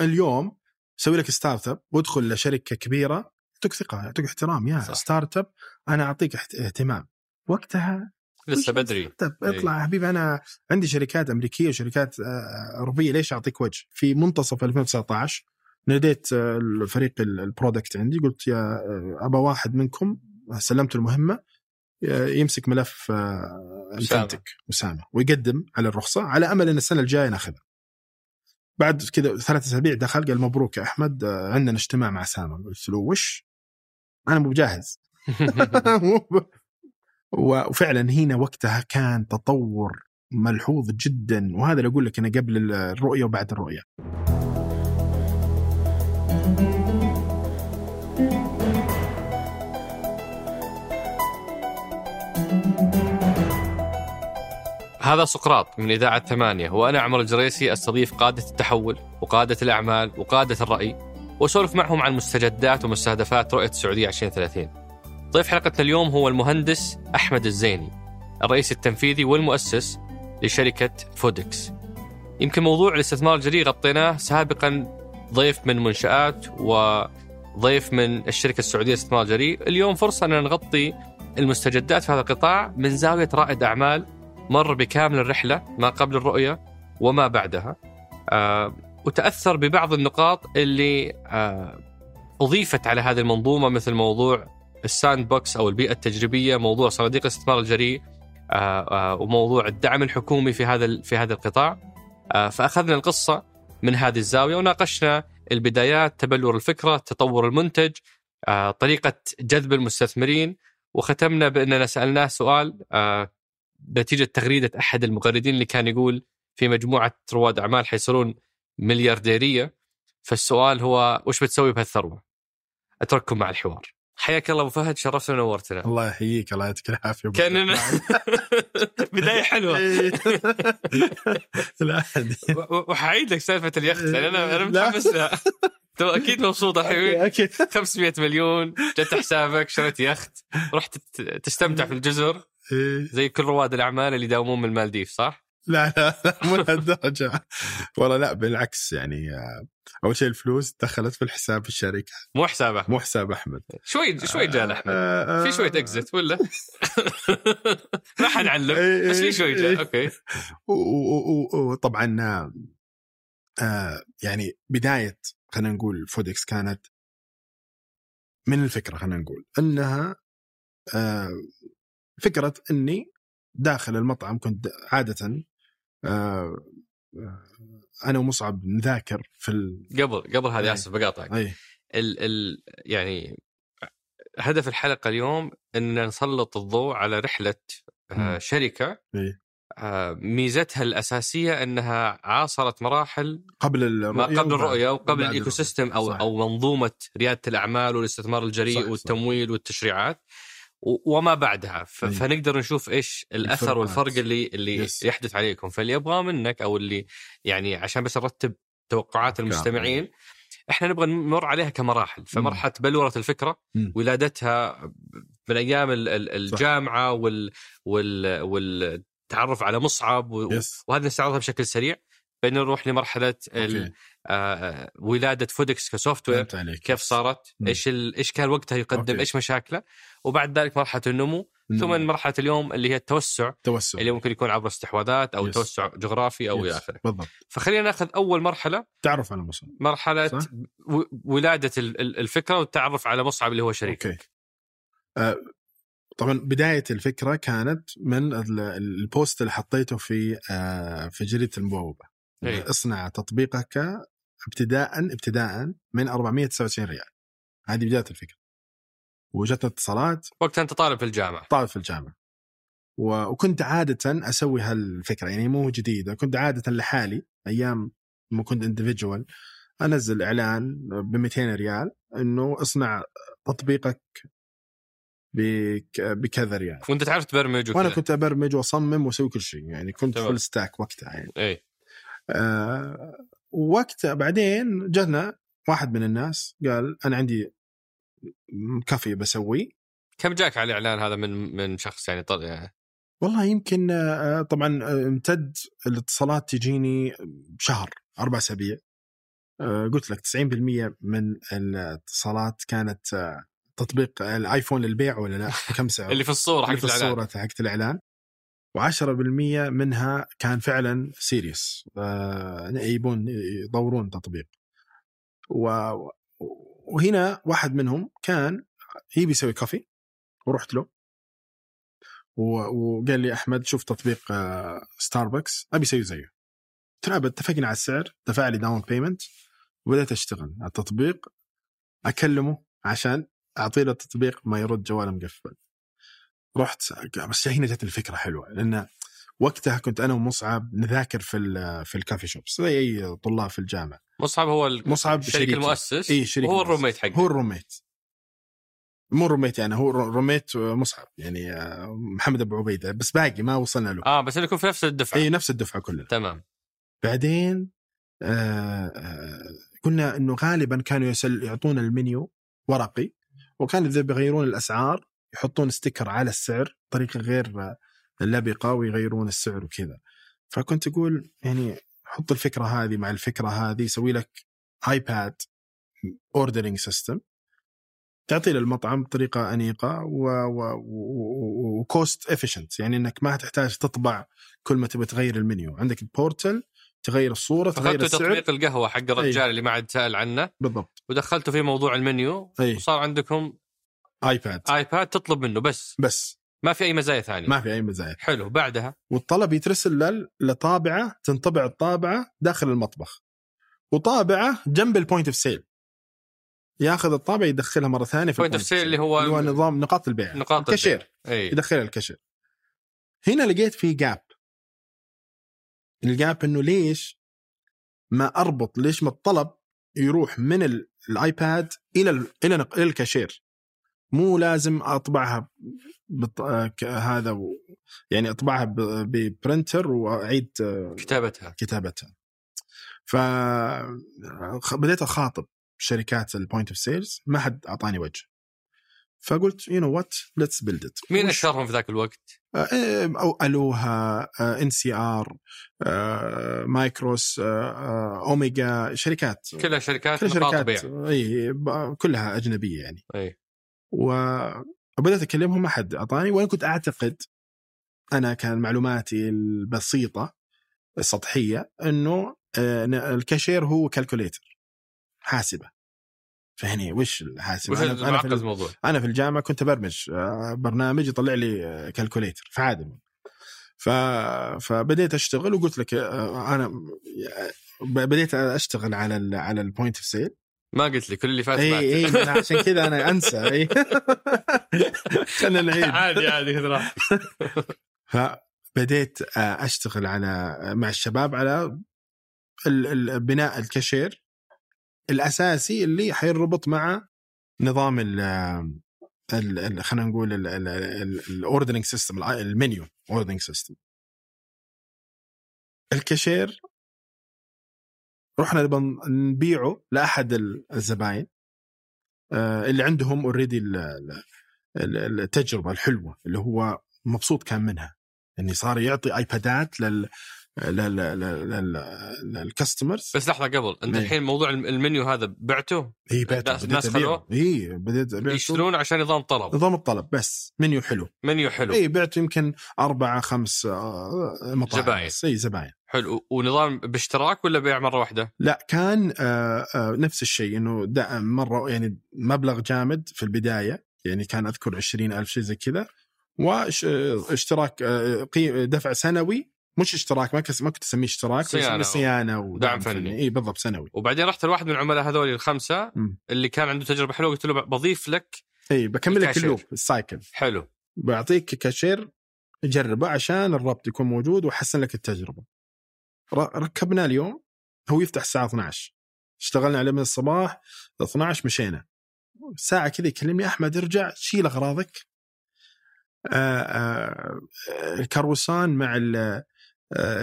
اليوم سوي لك startup وادخل لشركة كبيرة يعطوك ثقة يعطوك احترام يا. startup أنا أعطيك اهتمام وقتها لسه بدري اب؟ إيه. اطلع يا حبيبي أنا عندي شركات أمريكية وشركات آه، أوروبية ليش أعطيك وجه؟ في منتصف 2019 ناديت آه، الفريق ال- ال product عندي قلت يا آه، ابى واحد منكم سلمت المهمة يمسك ملف. ال fintech اسامه ويقدم على الرخصة على أمل إن السنة الجاية ناخذها. بعد كذا ثلاث أسابيع دخل قال مبروك يا أحمد عندنا اجتماع مع اسامه قلت له وش؟ أنا مو بجاهز. وفعلا هنا وقتها كان تطور ملحوظ جدا وهذا اللي أقول لك إنه قبل الرؤية وبعد الرؤية. هذا سقراط من إذاعة ثمانية وأنا عمر الجريسي أستضيف قادة التحول وقادة الأعمال وقادة الرأي وأسولف معهم عن مستجدات ومستهدفات رؤية السعودية 2030 ضيف حلقتنا اليوم هو المهندس أحمد الزيني الرئيس التنفيذي والمؤسس لشركة فودكس. يمكن موضوع الاستثمار الجريء غطيناه سابقا ضيف من منشآت وضيف من الشركة السعودية للاستثمار الجريء اليوم فرصة أن نغطي المستجدات في هذا القطاع من زاوية رائد أعمال مر بكامل الرحلة ما قبل الرؤية وما بعدها. آه وتأثر ببعض النقاط اللي آه أضيفت على هذه المنظومة مثل موضوع ال sandbox أو البيئة التجريبية موضوع صناديق الاستثمار الجريء آه آه وموضوع الدعم الحكومي في هذا في هذا القطاع. آه فأخذنا القصة من هذه الزاوية وناقشنا البدايات تبلور الفكرة تطور المنتج آه طريقة جذب المستثمرين وختمنا بأننا سألناه سؤال نتيجة تغريدة أحد المغردين اللي كان يقول في مجموعة رواد أعمال حيصيرون مليارديرية فالسؤال هو وش بتسوي بهالثروة؟ أترككم مع الحوار. حياك الله أبو فهد شرفتنا ونورتنا. الله يحييك الله يعطيك العافية. كأننا بداية حلوة. إيه. لا وحعيد لك سالفة اليخت لأن أنا أنا لا. متحمس لها. تو أكيد مبسوط الحين أكيد 500 مليون جت حسابك شريت يخت رحت تستمتع في الجزر. إيه. زي كل رواد الأعمال اللي يداومون من المالديف صح؟ لا لا لا مو لهالدرجة والله لا بالعكس يعني آه، أول شيء الفلوس دخلت في الحساب الشركة مو حسابه مو حساب أحمد شوي شوي جال أحمد آه، آه، في شوية exit ولا؟ ما حنعلم إيه، بس في إيه، شوي إيه. جال أوكي و- و- وطبعا آه، يعني بداية خلينا نقول فودكس كانت من الفكرة خلينا نقول إنها فكرة إني داخل المطعم كنت عادة آه، آه، أنا ومصعب نذاكر في ال... قبل قبل هذه إيه. اسف بقاطعك أي. ال ال يعني هدف الحلقة اليوم ان نسلط الضوء على رحلة آه،. شركة إيه. آه، ميزتها الأساسية إنها عاصرت مراحل قبل الرؤيه ما قبل الرؤية وقبل ال ecosystem أو صح. أو منظومة ريادة الأعمال والاستثمار الجريء صح، صح. والتمويل والتشريعات و- وما بعدها. فنقدر نشوف إيش الأثر. والفرق اللي اللي. يحدث عليكم فاللي يبغاه منك أو اللي يعني عشان بس نرتب توقعات. المستمعين إحنا نبغى نمر عليها كمراحل فمرحلة بلورة الفكرة مم. ولادتها من أيام ال- ال- الجامعة وال وال والتعرف على مصعب و- وهذا نستعرضها بشكل سريع بين نروح لمرحلة ال- أوكي. آه، ولادة فودكس ك software كيف صارت؟ مم. إيش ال... إيش كان وقتها يقدم؟ أوكي. إيش مشاكله؟ وبعد ذلك مرحلة النمو مم. ثم مرحلة اليوم اللي هي التوسع توسع اللي ممكن يكون عبر استحواذات أو yes. توسع جغرافي أو إلى. آخره. بالضبط فخلينا ناخذ أول مرحلة تعرف على مصعب مرحلة صح. و... ولادة ال- ال- الفكرة والتعرف على مصعب اللي هو شريك. أوكي آه، طبعا بداية الفكرة كانت من ال- البوست اللي حطيته في آه، في جريدة المبوبة إيه. اصنع تطبيقك ابتداء ابتداء من 499 ريال هذه بداية الفكرة وجتنا اتصالات وقتها أنت طالب في الجامعة. طالب في الجامعة و- وكنت عاده أسوي هالفكرة يعني مو جديدة كنت عاده لحالي أيام ما كنت اندفجوال أنزل إعلان ب 200 ريال إنه اصنع تطبيقك بك- بكذا ريال وأنت تعرف تبرمج وأنا. كنت أبرمج وأصمم وأسوي كل شيء يعني كنت. full stack وقتها يعني اي آه وقتها بعدين جانا واحد من الناس قال أنا عندي كافي بسويه كم جاك على الإعلان هذا من من شخص يعني طل... يعني والله يمكن آه، طبعا آه، امتد الاتصالات تجيني شهر أربع أسابيع. آه، قلت لك 90% من الاتصالات كانت تطبيق الايفون للبيع ولا لا؟ كم سعر اللي في الصورة اللي حق في الإعلان. الصورة حقت الإعلان. و10% منها كان فعلا serious يبون يطورون تطبيق. و... وهنا واحد منهم كان يبي يسوي coffee ورحت له. وقال لي أحمد شوف تطبيق آه، ستاربكس أبي أسوي زيه. قلت له اتفقنا على السعر دفع لي down payment وبدأت أشتغل على التطبيق أكلمه عشان أعطي له التطبيق ما يرد جواله مقفل. رحت بس هنا جت الفكرة حلوة لأن وقتها كنت أنا ومصعب نذاكر في ال- في ال coffee shops زي أي طلاب في الجامعة. مصعب هو مصعب شريكي. المؤسس؟ اي شريك المؤسس. ال roommate حقه. هو ال roommate. مو ال roommate يعني هو roommate مصعب يعني آه، محمد أبو عبيدة بس باقي ما وصلنا له. آه بس انكم في نفس الدفعة. اي نفس الدفعة كلنا. تمام. بعدين آه آه قلنا إنه غالبا كانوا يسل يعطونا المنيو ورقي وكانوا اذا بيغيرون الأسعار يحطون sticker على السعر بطريقة غير لبقه ويغيرون السعر وكذا. فكنت أقول يعني حط الفكرة هذه مع الفكرة هذه سوي لك iPad ordering system تعطي للمطعم بطريقه أنيقة و cost efficient يعني إنك ما تحتاج تطبع كل ما تبي تغير المنيو. عندك ال portal تغير الصورة تغير السعر. تطبيق القهوة حق الرجال اللي ما عاد سأل عنه. بالضبط. ودخلتوا في موضوع المنيو اي وصار عندكم iPad iPad تطلب منه بس. بس. ما في أي مزايا ثانية. ما في أي مزايا. حلو. بعدها؟ والطلب يترسل لطابعة تنطبع الطابعة داخل المطبخ. وطابعة جنب ال point of sale ياخذ الطابعة يدخلها مرة ثانية في point of sale اللي هو اللي هو نظام نقاط البيع. نقاط الكاشير. إي. يدخلها الكاشير. هنا لقيت في gap ال gap إنه ليش ما أربط؟ ليش ما الطلب يروح من ال- ال iPad إلى ال إلى إلى الكاشير؟ مو لازم أطبعها بط... آه، هذا و... يعني أطبعها ب... ب printer وأعيد آه، كتابتها. كتابتها. ف بديت أخاطب شركات ال point of sales ما حد أعطاني وجه. فقلت you know what let's build it مين أشهرهم في ذاك الوقت؟ أو ألوها NCR Micros آه، أوميجا شركات. كلها شركات كل نقاط شركات بيع. اي كلها أجنبية يعني. اي وبدأت أكلمهم ما حد أعطاني وأنا كنت أعتقد أنا كان معلوماتي البسيطة السطحية أنه آه، الكاشير هو calculator حاسبة. فهني وش الحاسبة؟ وش أنا, أنا, في الموضوع؟ أنا في الجامعة كنت أبرمج آه، برنامج يطلع لي آه، calculator فعادي. ف... فبديت أشتغل وقلت لك آه، أنا آه، بديت أشتغل على ال على ال point of sale ما قلت لي كل اللي فات اي. اي عشان كذا أنا أنسى اي خلينا نعيد عادي عادي خذ راحتك. فبديت آه، أشتغل على مع الشباب على ال- ال- بناء الكاشير الأساسي اللي حيربط مع نظام ال ال- ال- خلينا نقول ال ordering system المنيو ordering system الكاشير رحنا نبيعه لأحد ال- الزباين آه، اللي عندهم already التجربة الحلوة اللي هو مبسوط كان منها. اني صار يعطي آيبادات لل لل- لل- لل- لل customers بس لحظة قبل أنت إيه. الحين موضوع الم- المنيو هذا بعته؟ اي بعته الناس- أبيعه. اي بديت ابيع يشترون عشان نظام طلب. نظام الطلب بس منيو حلو. منيو حلو. اي بعت يمكن أربعة خمس آه، مطاعم زباين. اي زباين. حلو ونظام باشتراك ولا بيع مرة واحدة؟ لا كان آه، آه، نفس الشيء إنه دعم مرة يعني مبلغ جامد في البداية يعني كان أذكر عشرين ألف شيء زي كذا واشتراك دفع سنوي مش اشتراك ما ما كنت أسميه اشتراك صيانة. بس صيانة ودعم دعم فني. إي بالضبط سنوي وبعدين رحت لواحد من العملاء هذول الخمسة مم. اللي كان عنده تجربة حلوة قلت له بضيف لك إي بكمل لك. ال loop ال cycle حلو بعطيك كاشير جربه عشان الربط يكون موجود ويحسن لك التجربة ركبنا اليوم هو يفتح الساعة 12 اشتغلنا عليه من الصباح 12 مشينا. ساعة كذا يكلمني أحمد ارجع شيل أغراضك. آه، آه، الكروسان مع آه،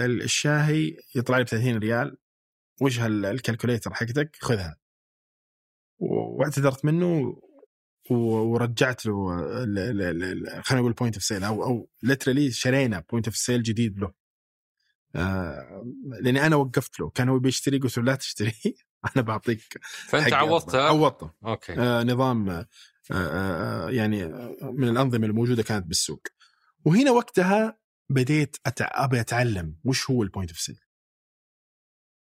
الشاهي يطلع لي ب 30 ريال. وجه ال- ال calculator حقتك؟ خذها. واعتذرت منه ورجعت له خلينا نقول point of sale أو أو literally شرينا point of sale جديد له. آه لأني أنا وقفت له. كان هو بيشتري قلت له لا تشتري. أنا بعطيك فأنت عوضته. عوضته. okay. آه نظام آه آه يعني آه، من الأنظمة الموجودة كانت بالسوق. وهنا وقتها بديت أتع... أبي أتعلم وش هو ال point of sale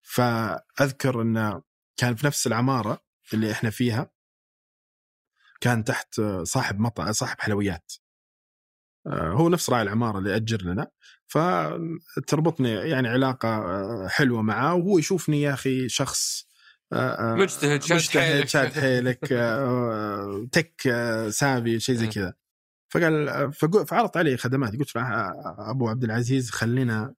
فأذكر انه كان في نفس العمارة اللي إحنا فيها كان تحت آه، صاحب مطعم صاحب حلويات. آه، هو نفس راعي العمارة اللي اجر لنا. فتربطني يعني علاقة آه، حلوة معاه وهو يشوفني يا أخي شخص آه، آه، مجتهد، شاد مجتهد حيلك. شاد حيلك تك سافي شيء زي. كذا فقال فعرضت عليه خدمات قلت له أبو عبد العزيز خلينا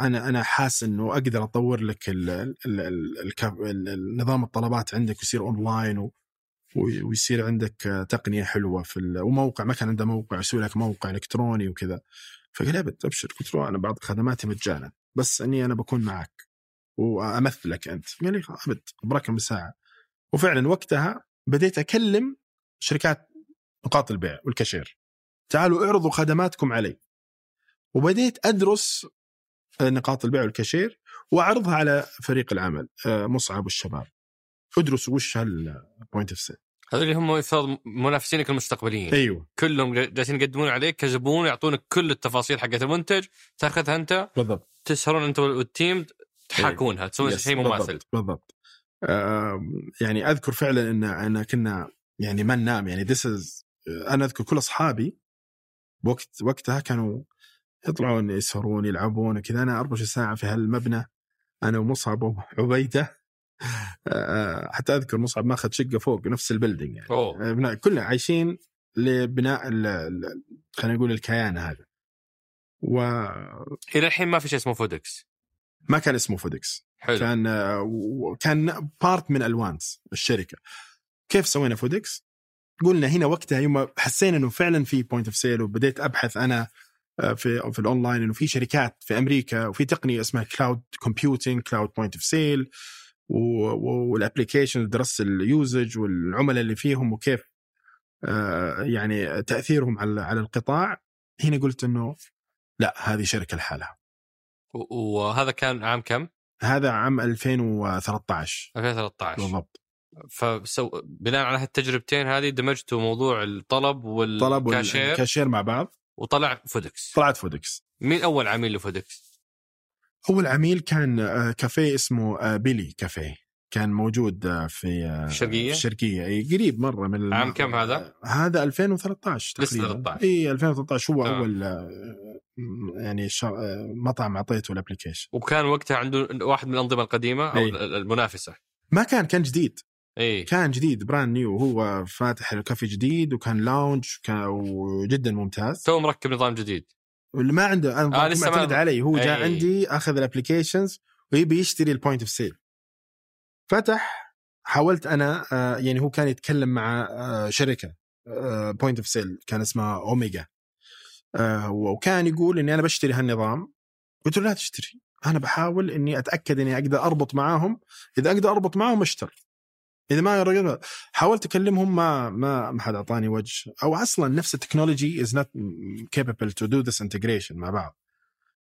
أنا أنا حاسس إنه أقدر أطور لك ال ال ال الكف- ال- ال- نظام الطلبات عندك يصير اونلاين ويصير عندك تقنية حلوة في وموقع ما كان عنده موقع يسوي لك موقع إلكتروني وكذا. فقال ابد أبشر. قلت له أنا بعض خدماتي مجانا بس إني أنا بكون معك وأمثلك أنت. قال لي أبد بركه من ساعه وفعلا وقتها بديت أكلم شركات نقاط البيع والكاشير. تعالوا اعرضوا خدماتكم علي. وبديت أدرس نقاط البيع والكاشير وأعرضها على فريق العمل مصعب والشباب ادرسوا وش هال point of sale هذول اللي هم يفترض منافسينك المستقبليين. أيوه. كلهم جالسين يقدمون عليك كزبون يعطونك كل التفاصيل حقت المنتج تاخذها أنت بالضبط. تسهرون أنت وال team تحاكونها تسوون yes، شيء مماثل بالضبط, بالضبط. آه يعني أذكر فعلا إن انا كنا يعني ما ننام يعني this is أنا أذكر كل أصحابي وقت وقتها كانوا يطلعون يسهرون يلعبون كذا أنا 24 ساعة في هالمبنى أنا ومصعب وعبيدة. حتى أذكر مصعب ماخذ شقة فوق نفس ال building يعني. أوه. آه، كلنا عايشين لبناء خلينا نقول الكيان هذا وما إلى الحين ما في شيء اسمه فودكس كان اسمه فودكس حلو. كان آه، و- كان part من الوانس الشركة. كيف سوينا فودكس؟ قلنا هنا وقتها يوم حسينا إنه فعلا في point of sale وبديت أبحث أنا آه، في في الاونلاين إنه في شركات في أمريكا وفي تقنية اسمها cloud computing cloud point of sale وال application درست ال usage والعملاء اللي فيهم وكيف آه، يعني تأثيرهم على على القطاع. هنا قلت إنه لا هذه شركة لحالها. وهذا كان عام كم؟ هذا عام 2013 2013 بالضبط. ف so بناء على هالتجربتين هذه دمجتوا موضوع الطلب طلب والكاشير. والكاشير مع بعض. وطلع فودكس. طلعت فودكس. مين أول عميل لفودكس؟ اول عميل كان آه، كافيه اسمه آه، بيلي كافيه كان موجود آه، في؟ في الشرقية إي قريب مرة من عام كم هذا؟ هذا 2013 لسه تقريبا 13. إي 2013 هو تمام. أول يعني مطعم أعطيته ال application وكان وقتها عنده واحد من الأنظمة القديمة أو إيه. المنافسة ما كان كان جديد إي كان جديد brand new هو فاتح الكافيه جديد وكان lounge وجدا ممتاز تو مركب نظام جديد واللي ما عنده أنا آه، لسه ما- معتمد علي هو جاء أي. عندي أخذ ال applications ويبي يشتري ال point of sale فتح حاولت أنا آه يعني هو كان يتكلم مع آه شركة point of sale كان اسمها اوميجا آه وكان يقول إني أنا بشتري هالنظام. قلت له لا تشتري. أنا بحاول إني أتأكد إني أقدر أربط معاهم. إذا أقدر أربط معاهم أشتري. إذا ما رجل حاولت أكلمهم ما ما ما حد أعطاني وجه. أو أصلا نفس الـ technology is not capable to do this integration مع بعض.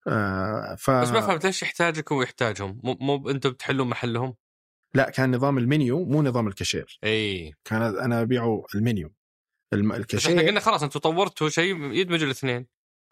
آه ف بس ما فهمت ليش يحتاجكم ويحتاجهم مو مو أنتم بتحلون محلهم؟ لا كان نظام المنيو مو نظام الكاشير. إي. كان أنا أبيعه المنيو. الم... بس إحنا الكاشير قلنا خلاص أنتم طورتوا شيء يدمج الاثنين.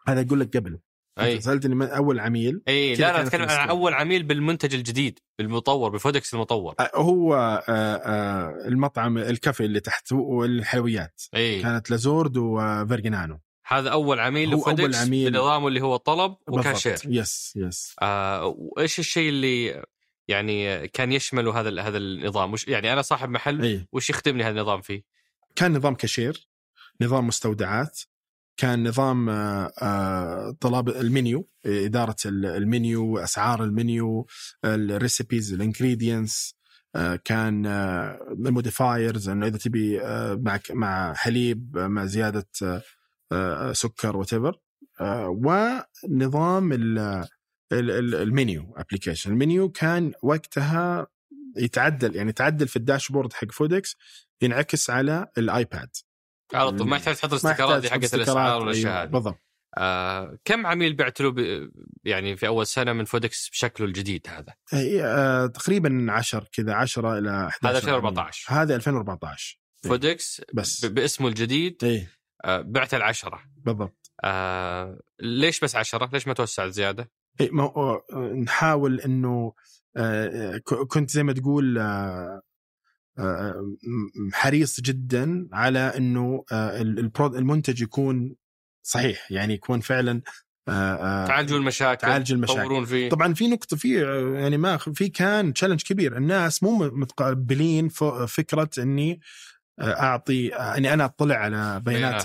هذا أقول لك قبل. أي. أنت سألتني من أول عميل أي لا لا كان أتكلم عن. أول عميل بالمنتج الجديد بالمطور بالفودكس المطور. آه، هو آه آه المطعم الكافي اللي تحت والحلويات. أي. كانت لازورد وفيرجنانو هذا أول عميل هو لفودكس أول عميل. بنظامه اللي هو طلب وكاشير. yes yes. آه وإيش الشيء اللي يعني كان يشمله هذا هذا النظام؟ وش يعني أنا صاحب محل أي. وش يخدمني هذا النظام فيه؟ كان نظام كاشير نظام مستودعات كان نظام آه، آه، طلاب المنيو إدارة ال- المنيو أسعار المنيو الريسيبيز الانجريدينتس كان الـ modifiers إنه إذا تبي آه، مع مع حليب آه، مع زيادة آه، آه، سكر وات ونظام ال- ال- ال- الـ menu application الـ menu كان وقتها يتعدل يعني يتعدل في الـ dashboard حق فودكس ينعكس على الـ iPad على طول ما يحتاج تحط الـ stickerات حقت الأسعار والأشياء هذه بالضبط آه كم عميل بعت له ب- يعني في أول سنة من فودكس بشكله الجديد هذا؟ هي آه تقريبا 10 كذا 10 إلى 11 هذا 2014. هذا 2014 إيه. فودكس بس باسمه الجديد إيه آه بعت العشرة بالضبط آه ليش بس عشرة؟ ليش ما توسعت زيادة؟ إيه ما آه، نحاول إنه آه، ك- كنت زي ما تقول آه، آه، حريص جدا على إنه آه، المنتج يكون صحيح يعني يكون فعلا آه، آه، تعالجوا المشاكل تعالجوا المشاكل. تطورون فيه طبعا في نقطة في آه، يعني ما في كان تشالنج كبير الناس مو متقبلين فكرة إني آه، أعطي آه، إني أنا أطلع على بيانات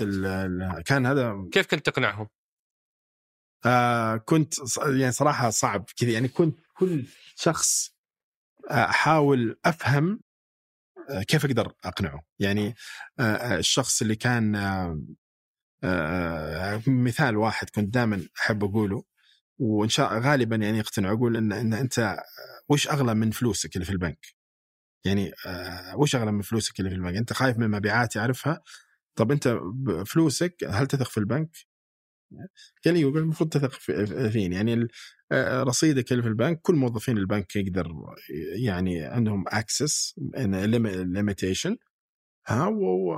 كان هذا كيف كنت تقنعهم؟ آه كنت يعني صراحة صعب كذا يعني كنت كل شخص آه، أحاول أفهم آه، كيف أقدر أقنعه يعني آه، آه، الشخص اللي كان آه، آه، مثال واحد كنت دائما أحب أقوله وإن شاء غالبا يعني يقتنع أقول إن إن أنت آه، وش أغلى من فلوسك اللي في البنك؟ يعني آه، وش أغلى من فلوسك اللي في البنك؟ أنت خايف من المبيعات يعرفها طب أنت فلوسك هل تثق في البنك؟ قال لي المفروض تثق في- فيني يعني آه، رصيدك اللي في البنك كل موظفين البنك يقدر يعني عندهم access limitation ها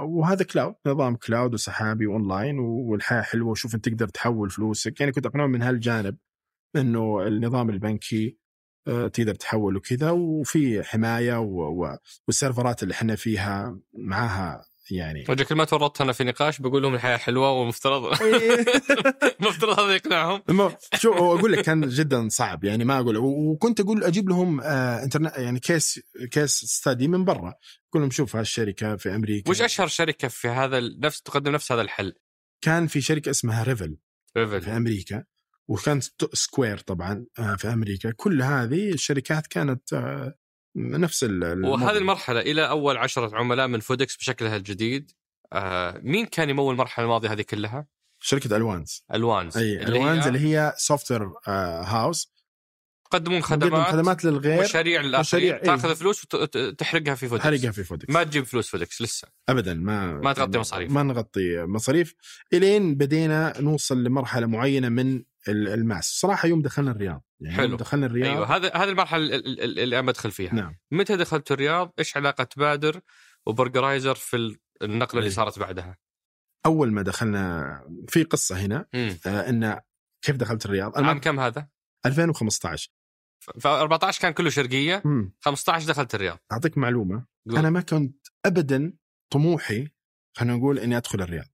وهذا cloud نظام cloud وسحابي واونلاين والحياة حلوة وشوف انت تقدر تحول فلوسك. يعني كنت أقنعهم من هالجانب إنه النظام البنكي آه، تقدر تحول وكذا وفي حماية والسيرفرات اللي إحنا فيها معاها يعني. وجه كل ما تورطت أنا في نقاش بقول لهم الحياة حلوة ومفترض. المفترض هذا يقنعهم. شو أقول لك كان جدا صعب يعني ما أقول وكنت أقول أجيب لهم آه انترنت يعني case case study من برا. أقول لهم شوف هالشركة في أمريكا. وش أشهر شركة في هذا نفس تقدم نفس هذا الحل؟ كان في شركة اسمها Revel. في Revel أمريكا. وكان ست- Square طبعا آه في أمريكا. كل هذه الشركات كانت آه نفس ال- الموضوع. وهذه المرحلة إلى أول عشرة عملاء من فودكس بشكلها الجديد. آه مين كان يمول المرحلة الماضية هذه كلها؟ شركة ألوانز. ألوانز. أي اللي ألوانز هي اللي هي software house يقدمون تقدم خدمات خدمات للغير. مشاريع للآخرين. إيه. تأخذ فلوس وتحرقها في فودكس. حرقها في فودكس. ما تجيب فلوس فودكس لسه. ابدا ما ما تغطي مصاريف. ما نغطي مصاريف. إلين بدينا نوصل لمرحلة معينة من ال- الماس. صراحة يوم دخلنا الرياض يعني حلو. دخلنا الرياض أيوه هذا هذه المرحلة ال- ال- ال- اللي أنا بدخل فيها نعم متى دخلت الرياض؟ إيش علاقة بادر وبرجرايزر في ال- النقلة اللي إيه. صارت بعدها؟ أول ما دخلنا في قصة هنا مم. آه إن كيف دخلت الرياض عام كم هذا؟ 2015 ف 14 كان كله شرقية مم. 15 دخلت الرياض أعطيك معلومة قول. أنا ما كنت ابدا طموحي خلينا نقول إني أدخل الرياض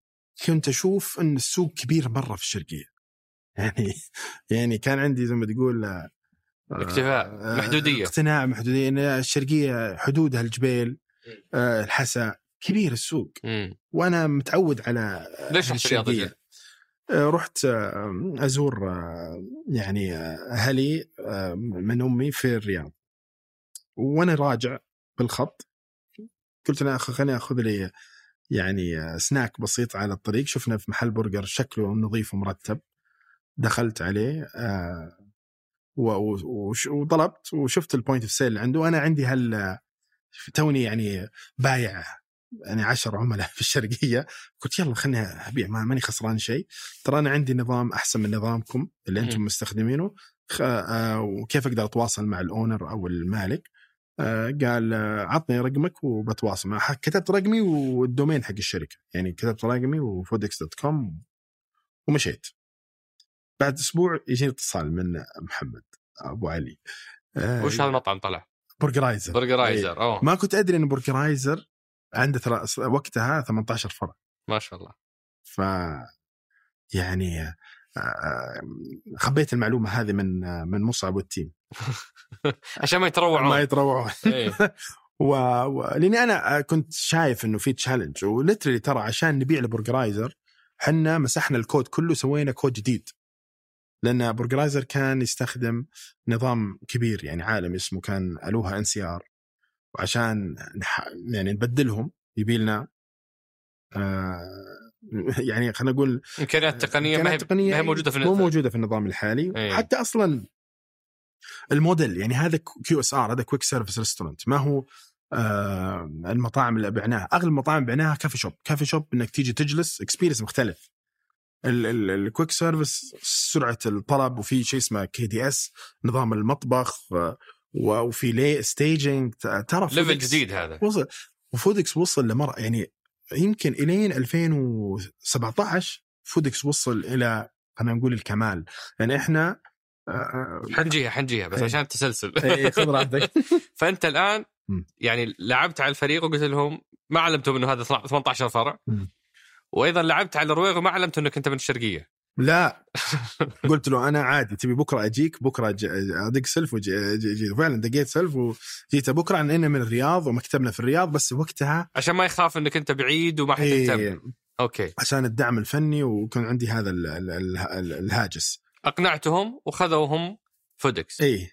كنت أشوف إن السوق كبير مرة في الشرقية يعني يعني كان عندي زي ما تقول آه، اكتفاء، آه، محدودية. اقتناع محدودية إن الشرقية حدودها الجبيل آه، الحسا كبير السوق. مم. وأنا متعود على ليش رحت الرياض رحت أزور يعني أهلي من أمي في الرياض. وأنا راجع بالخط قلت أنا خليني أخذ لي يعني سناك بسيط على الطريق. شفنا في محل برجر شكله نظيف ومرتب. دخلت عليه آه، وطلبت وشفت الـ point of sale اللي عنده. وأنا عندي هاه توني يعني بايع يعني عشر عملاء في الشرقية. قلت يلا خليني أبيع ما ماني خسران شيء. ترى أنا عندي نظام أحسن من نظامكم اللي أنتم. مستخدمينه. خ- آه، وكيف أقدر أتواصل مع الـ owner أو المالك؟ آه، قال عطني رقمك وبتواصل معه. كتبت رقمي والـ domain حق الشركة. يعني كتبت رقمي وفودكس dot com ومشيت. بعد أسبوع يجيني اتصال من محمد أبو علي. آه، وش هذا المطعم طلع؟ برجرايزر برجرايزر أوه. ما كنت أدري إن برجرايزر عنده ترى وقتها 18 فرع. ما شاء الله. ف يعني آه، خبيت المعلومة هذه من آه، من مصعب والـ team. عشان ما ما يتروعون. يتروعون إيه. و... و... لأني أنا كنت شايف إنه في challenge و literally ترى عشان نبيع لبرجرايزر حنا مسحنا الكود كله سوينا كود جديد. لأن برجرايزر كان يستخدم نظام كبير يعني عالمي اسمه كان ألوها NCR وعشان نح... يعني نبدلهم يبي لنا آه يعني خلينا نقول إمكانيات تقنية ما هي تقنية ما هي موجودة في مو النت. موجودة في النظام الحالي. إيه. حتى أصلا الموديل يعني هذا QSR هذا quick service restaurant ما هو آه المطاعم اللي بعناها. أغلب المطاعم بعناها coffee shop coffee shop إنك تيجي تجلس experience مختلف. الـ quick service سرعة الطلب وفي شيء اسمه KDS نظام المطبخ وفي لي staging ترى level جديد هذا وصل وفودكس وصل لمر يعني يمكن إلين 2017 فودكس وصل إلى خلينا نقول الكمال يعني إحنا آه، آه، حنجيها حنجيها بس إيه. عشان التسلسل إيه، خذ راحتك فأنت الآن. يعني لعبت على الفريق وقلت لهم ما علمتهم إنه هذا 18 فرع. وأيضا لعبت على الروغ وما علمت إنك أنت من الشرقية. لا. قلت له أنا عادي تبي بكرة أجيك بكرة ادق سلف وجي. فعلا دقيت سلف وجيت بكرة لأن من الرياض ومكتبنا في الرياض بس وقتها عشان ما يخاف إنك أنت بعيد وما حتهتم إيه. أوكي. عشان الدعم الفني وكان عندي هذا ال- ال- ال- ال- الهاجس. أقنعتهم وخذوهم فودكس. إيه.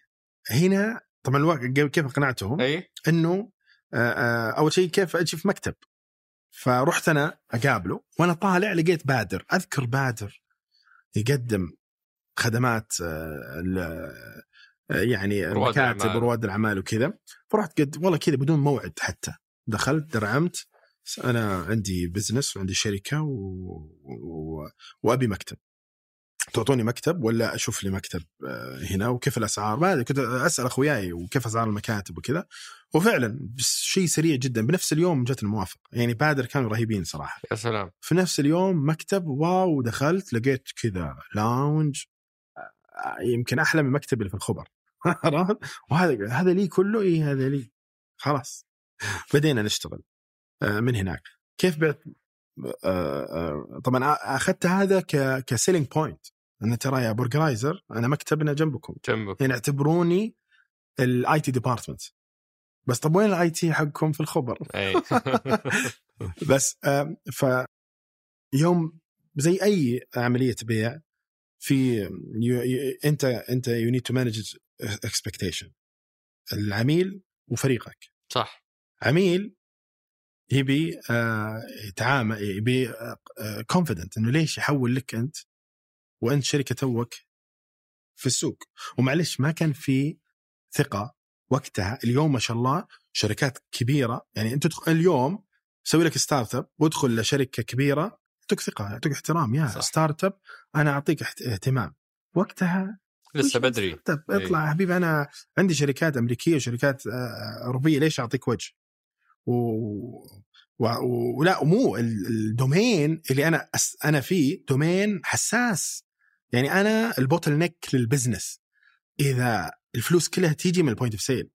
هنا طبعا الواقع كيف أقنعتهم؟ اي إنه أول شيء كيف أجي في مكتب؟ فرحت أنا أقابله وأنا طالع لقيت بادر. أذكر بادر يقدم خدمات آه، آه، يعني رواد المكاتب. ورواد الأعمال وكذا. فرحت قد والله كذا بدون موعد حتى. دخلت درعمت أنا عندي بزنس وعندي شركة و... و... وأبي مكتب. تعطوني مكتب ولا أشوف لي مكتب آه، هنا وكيف الأسعار؟ ما كنت أسأل أخوياي وكيف أسعار المكاتب وكذا وفعلا شيء سريع جدا بنفس اليوم جت الموافقه يعني بادر كانوا رهيبين صراحة. يا سلام. في نفس اليوم مكتب واو دخلت لقيت كذا lounge آه، يمكن أحلى من مكتبي اللي في الخبر؟ وهذا هذا لي كله اي هذا لي خلاص. بدينا نشتغل آه، من هناك. كيف بعت طبعا أخذت هذا ك selling point إن ترى يا برجرايززر أنا مكتبنا جنبكم. جنبك. يعني اعتبروني ال IT department بس طب وين ال IT حقكم في الخبر؟ أي. بس ف يوم زي أي عملية بيع في أنت أنت you need to manage expectation العميل وفريقك. صح. عميل يبي آه، يتعامل يبي confident إنه ليش يحول لك أنت وأنت شركة توك في السوق. ومعلش ما كان في ثقة وقتها. اليوم ما شاء الله شركات كبيرة. يعني أنت تدخل اليوم سوي لك startup وادخل لشركة كبيرة. يعطوك ثقة يعطوك احترام. يا. startup أنا أعطيك اهتمام. وقتها لسه بدري. up؟ إيه. اطلع يا حبيبي أنا عندي شركات أمريكية وشركات آه، أوروبية. ليش أعطيك وجه؟ و... و... ولا مو ال- ال domain اللي أنا أس... أنا فيه domain حساس. يعني أنا ال bottleneck لل business إذا الفلوس كلها تيجي من ال point of sale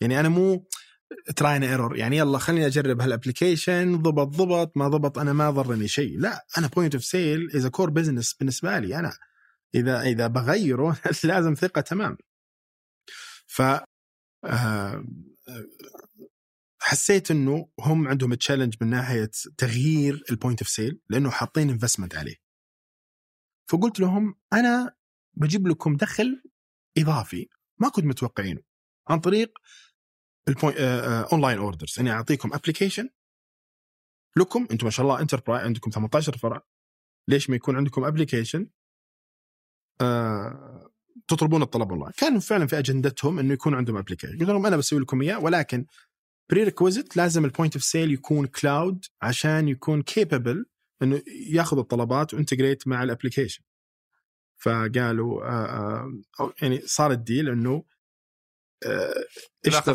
يعني أنا مو trial and error يعني يلا خليني أجرب هال application ضبط ضبط ما ضبط أنا ما ضرني شيء. لا أنا point of sale is the core business بالنسبة لي أنا. إذا إذا بغيره لازم ثقة تمام. ف آه، حسيت إنه هم عندهم challenge من ناحية تغيير ال point of sale لأنه حاطين investment عليه. فقلت لهم أنا بجيب لكم دخل إضافي ما كنت متوقعينه عن طريق online orders اني أعطيكم application لكم أنتم ما شاء الله enterprise عندكم 18 فرع. ليش ما يكون عندكم application آه تطلبون الطلب اونلاين كان فعلا في أجندتهم إنه يكون عندهم application قلت لهم أنا بسوي لكم إياه ولكن بري لازم ال point of sale يكون cloud عشان يكون capable إنه ياخذ الطلبات و integrate مع ال application فقالوا آه آه يعني صار ال deal إنه آه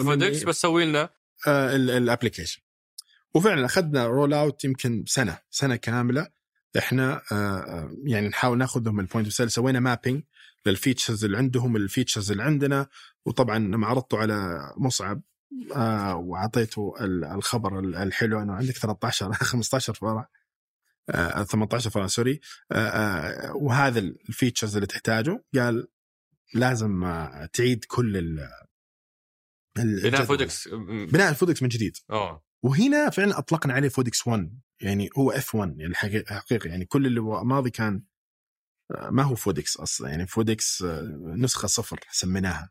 مني- فودكس بس سوي لنا. ال- ال application وفعلا أخذنا roll out يمكن سنة سنة كاملة. إحنا يعني نحاول ناخذهم ال point of sale سوينا mapping لل features اللي عندهم ال features اللي عندنا. وطبعا لما عرضته على مصعب آه، وأعطيته ال- الخبر ال- الحلو إنه عندك 13 15 فرع. آه، 18 فرع sorry. آه، آه، وهذا ال features اللي تحتاجه. قال لازم آه، تعيد كل ال بناء. فودكس بناء الفودكس من جديد. اوه وهنا فعلا أطلقنا عليه فودكس 1 يعني هو F 1 يعني حقيقة يعني كل اللي ماضي كان آه، ما هو فودكس أصلا. يعني فودكس آه، نسخة صفر سميناها.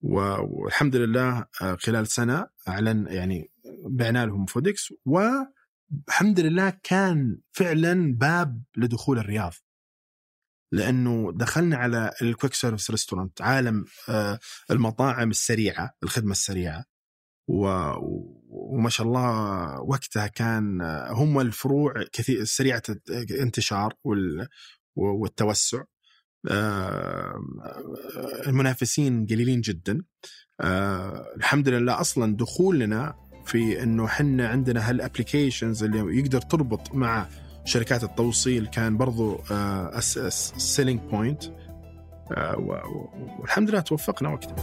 و- والحمد لله آه، خلال سنة أعلن يعني بعنا لهم فودكس. والحمد لله كان فعلا باب لدخول الرياض. لأنه دخلنا على ال quick service restaurant عالم آه، المطاعم السريعة الخدمة السريعة. و... وما شاء الله وقتها كان هم الفروع كثير سريعة الانتشار والتوسع. المنافسين قليلين جدا. الحمد لله أصلا دخولنا في إنه حنا عندنا هال applications اللي يقدر تربط مع شركات التوصيل كان برضو selling point والحمد لله توفقنا وقتها.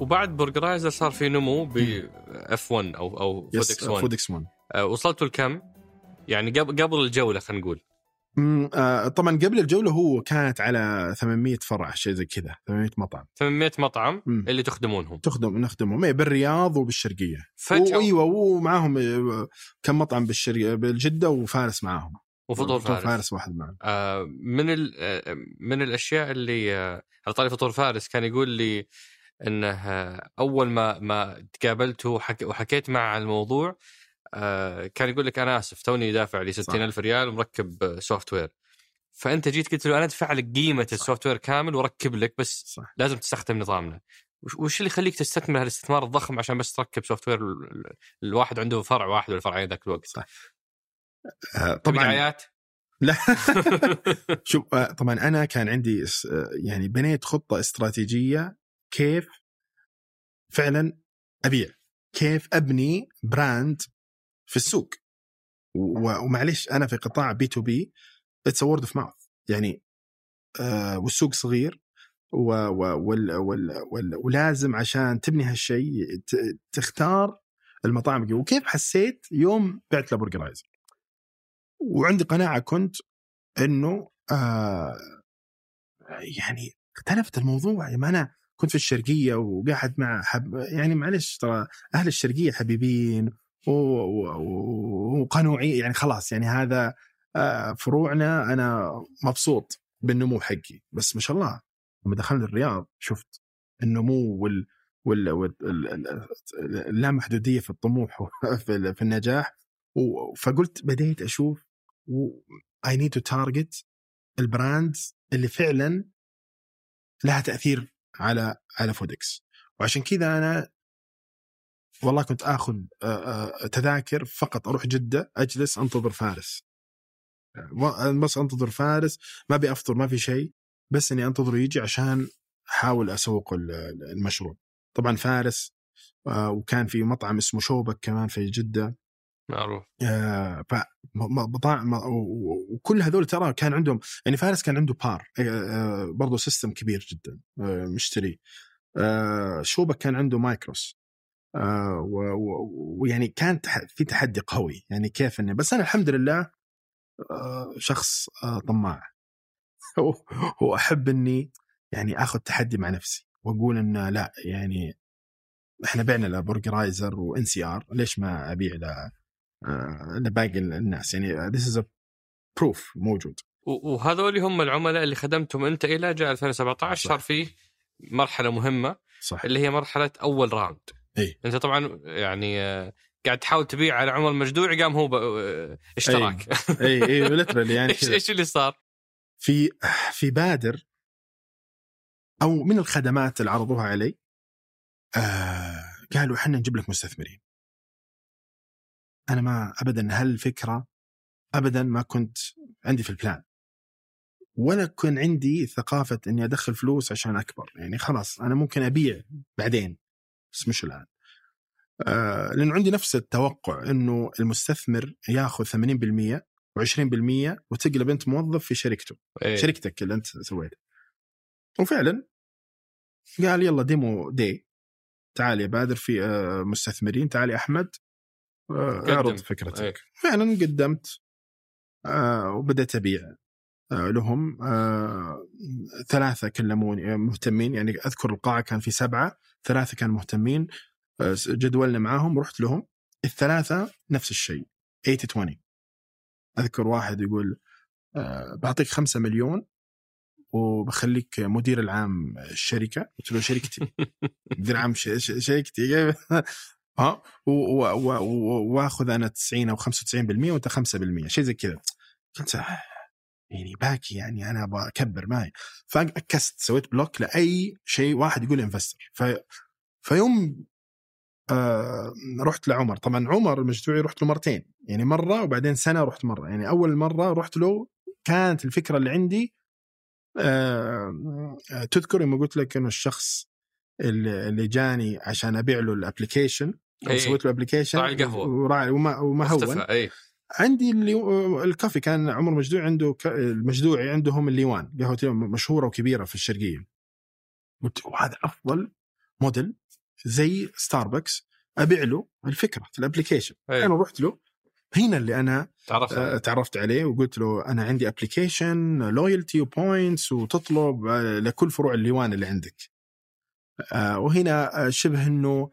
وبعد برجرايزر صار في نمو ب F 1 أو أو فودكس 1 فودكس 1 وصلتوا لكم؟ يعني قبل قبل الجولة خلينا نقول. آه طبعا قبل الجولة هو كانت على 800 فرع شيء زي كذا 800 مطعم. 800 مطعم مم. اللي تخدمونهم. تخدم نخدمهم اي بالرياض وبالشرقية. فجأة. أيوه ومعاهم آه، كم مطعم بالشرقية بالجدة وفارس معاهم. وفطور فارس. فارس واحد معهم آه من آه من الأشياء اللي آه على طاري فطور فارس كان يقول لي إنه أول ما ما تقابلته وحك وحكيت معه عن الموضوع آه كان يقول لك أنا آسف توني دافع لي 60000 ريال ومركب software فأنت جيت قلت له أنا أدفع لك قيمة ال software كامل وأركب لك بس صح. لازم تستخدم نظامنا. وش اللي يخليك تستثمر هالاستثمار الضخم عشان بس تركب software الواحد عنده فرع واحد ولا فرعين ذاك الوقت؟ صح. آه طبعا. دعايات؟ لا. شوف آه، طبعا أنا كان عندي آه، يعني بنيت خطة استراتيجية كيف فعلا أبيع كيف أبني brand في السوق. ومعليش أنا في قطاع B2B it's word of mouth يعني آه والسوق صغير و وال وال وال ولازم عشان تبني هالشيء تختار المطاعم وكيف حسيت يوم بعت لبرجرايزر وعندي قناعة كنت إنه آه يعني اختلفت الموضوع. يعني أنا كنت في الشرقية وقاعد مع حب يعني معلش ترى أهل الشرقية حبيبين وقنوعي يعني خلاص يعني هذا آه، فروعنا أنا مبسوط بالنمو حقي. بس ما شاء الله لما دخلنا الرياض شفت النمو وال وال اللامحدودية في الطموح في النجاح. فقلت بديت أشوف I need to target ال brands اللي فعلا لها تأثير على على فودكس وعشان كذا أنا والله كنت آخذ تذاكر فقط أروح جدة أجلس أنتظر فارس. بس أنتظر فارس ما أبي أفطر ما في شيء بس إني انتظره يجي عشان أحاول أسوق المشروع. طبعا فارس وكان في مطعم اسمه شوبك كمان في جدة. معروف. ف وكل هذول ترى كان عندهم يعني فارس كان عنده بار برضه system كبير جدا مشتري. شوبك كان عنده Micros. آه ويعني كان في تحدي قوي. يعني كيف اني بس أنا الحمد لله آه شخص آه طماع. واحب إني يعني آخذ تحدي مع نفسي وأقول إنه لا يعني إحنا بعنا لبرجرايزر و NCR ليش ما أبيع ل آه، لباقي الناس؟ يعني this is proof موجود. وهذول هم العملاء اللي خدمتهم أنت إلى جاء 2017 صار فيه مرحلة مهمة صح. اللي هي مرحلة أول round إي. أنت طبعا يعني آه، قاعد تحاول تبيع على عمر مجدوع قام هو آه، اشتراك. إي. إي literally يعني إيش إيش اللي صار؟ في في بادر أو من الخدمات اللي عرضوها علي آه قالوا إحنا نجيب لك مستثمرين. أنا ما ابدا هالفكره ابدا ما كنت عندي في البلان. ولا كان عندي ثقافة إني أدخل فلوس عشان أكبر. يعني خلاص أنا ممكن أبيع بعدين. بس مش الآن. آه لأنه عندي نفس التوقع إنه المستثمر ياخذ 80% و20% وتقلب أنت موظف في شركته. إيه. شركتك اللي أنت سويتها وفعلا قال يلا ديمو دي تعال يا بادر في آه مستثمرين تعال يا أحمد. آه اعرض فكرتك. إيه. فعلا قدمت. آه وبدأت أبيع. آه لهم آه ثلاثة كلموني مهتمين يعني أذكر القاعة كان في سبعة ثلاثة كانوا مهتمين آه، جدولنا معاهم رحت لهم. الثلاثة نفس الشيء 80 20 أذكر واحد يقول آه، بعطيك خمسة مليون وبخليك مدير العام الشركة. قلت له شركتي. مدير عام شركتي. ها؟ وآخذ أنا 90 أو 95% وأنت 5% شيء زي كذا. قلت يعني باكي يعني أنا أبغى اكبر معي ف I just سويت block لأي شيء واحد يقول investor ف فيوم آه رحت لعمر. طبعا عمر المجدوعي رحت له مرتين. يعني مرة وبعدين سنة رحت مرة. يعني أول مرة رحت له كانت الفكرة اللي عندي آه تذكر لما قلت لك إنه الشخص اللي اللي جاني عشان أبيع له ال application إيه. سويت له application راعي القهوة. وراعي وما, وما هون. اي عندي اللي الكافي كان عمر مجدوعي عنده ك... المجدوعي عندهم الليوان قهوة مشهورة وكبيرة في الشرقية. قلت وهذا أفضل موديل زي ستاربكس أبيع له الفكرة في ال application أي. أنا رحت له هنا اللي أنا تعرفت آه، تعرفت عليه وقلت له أنا عندي application loyalty و points وتطلب آه، لكل فروع الليوان اللي عندك. آه، وهنا آه، شبه إنه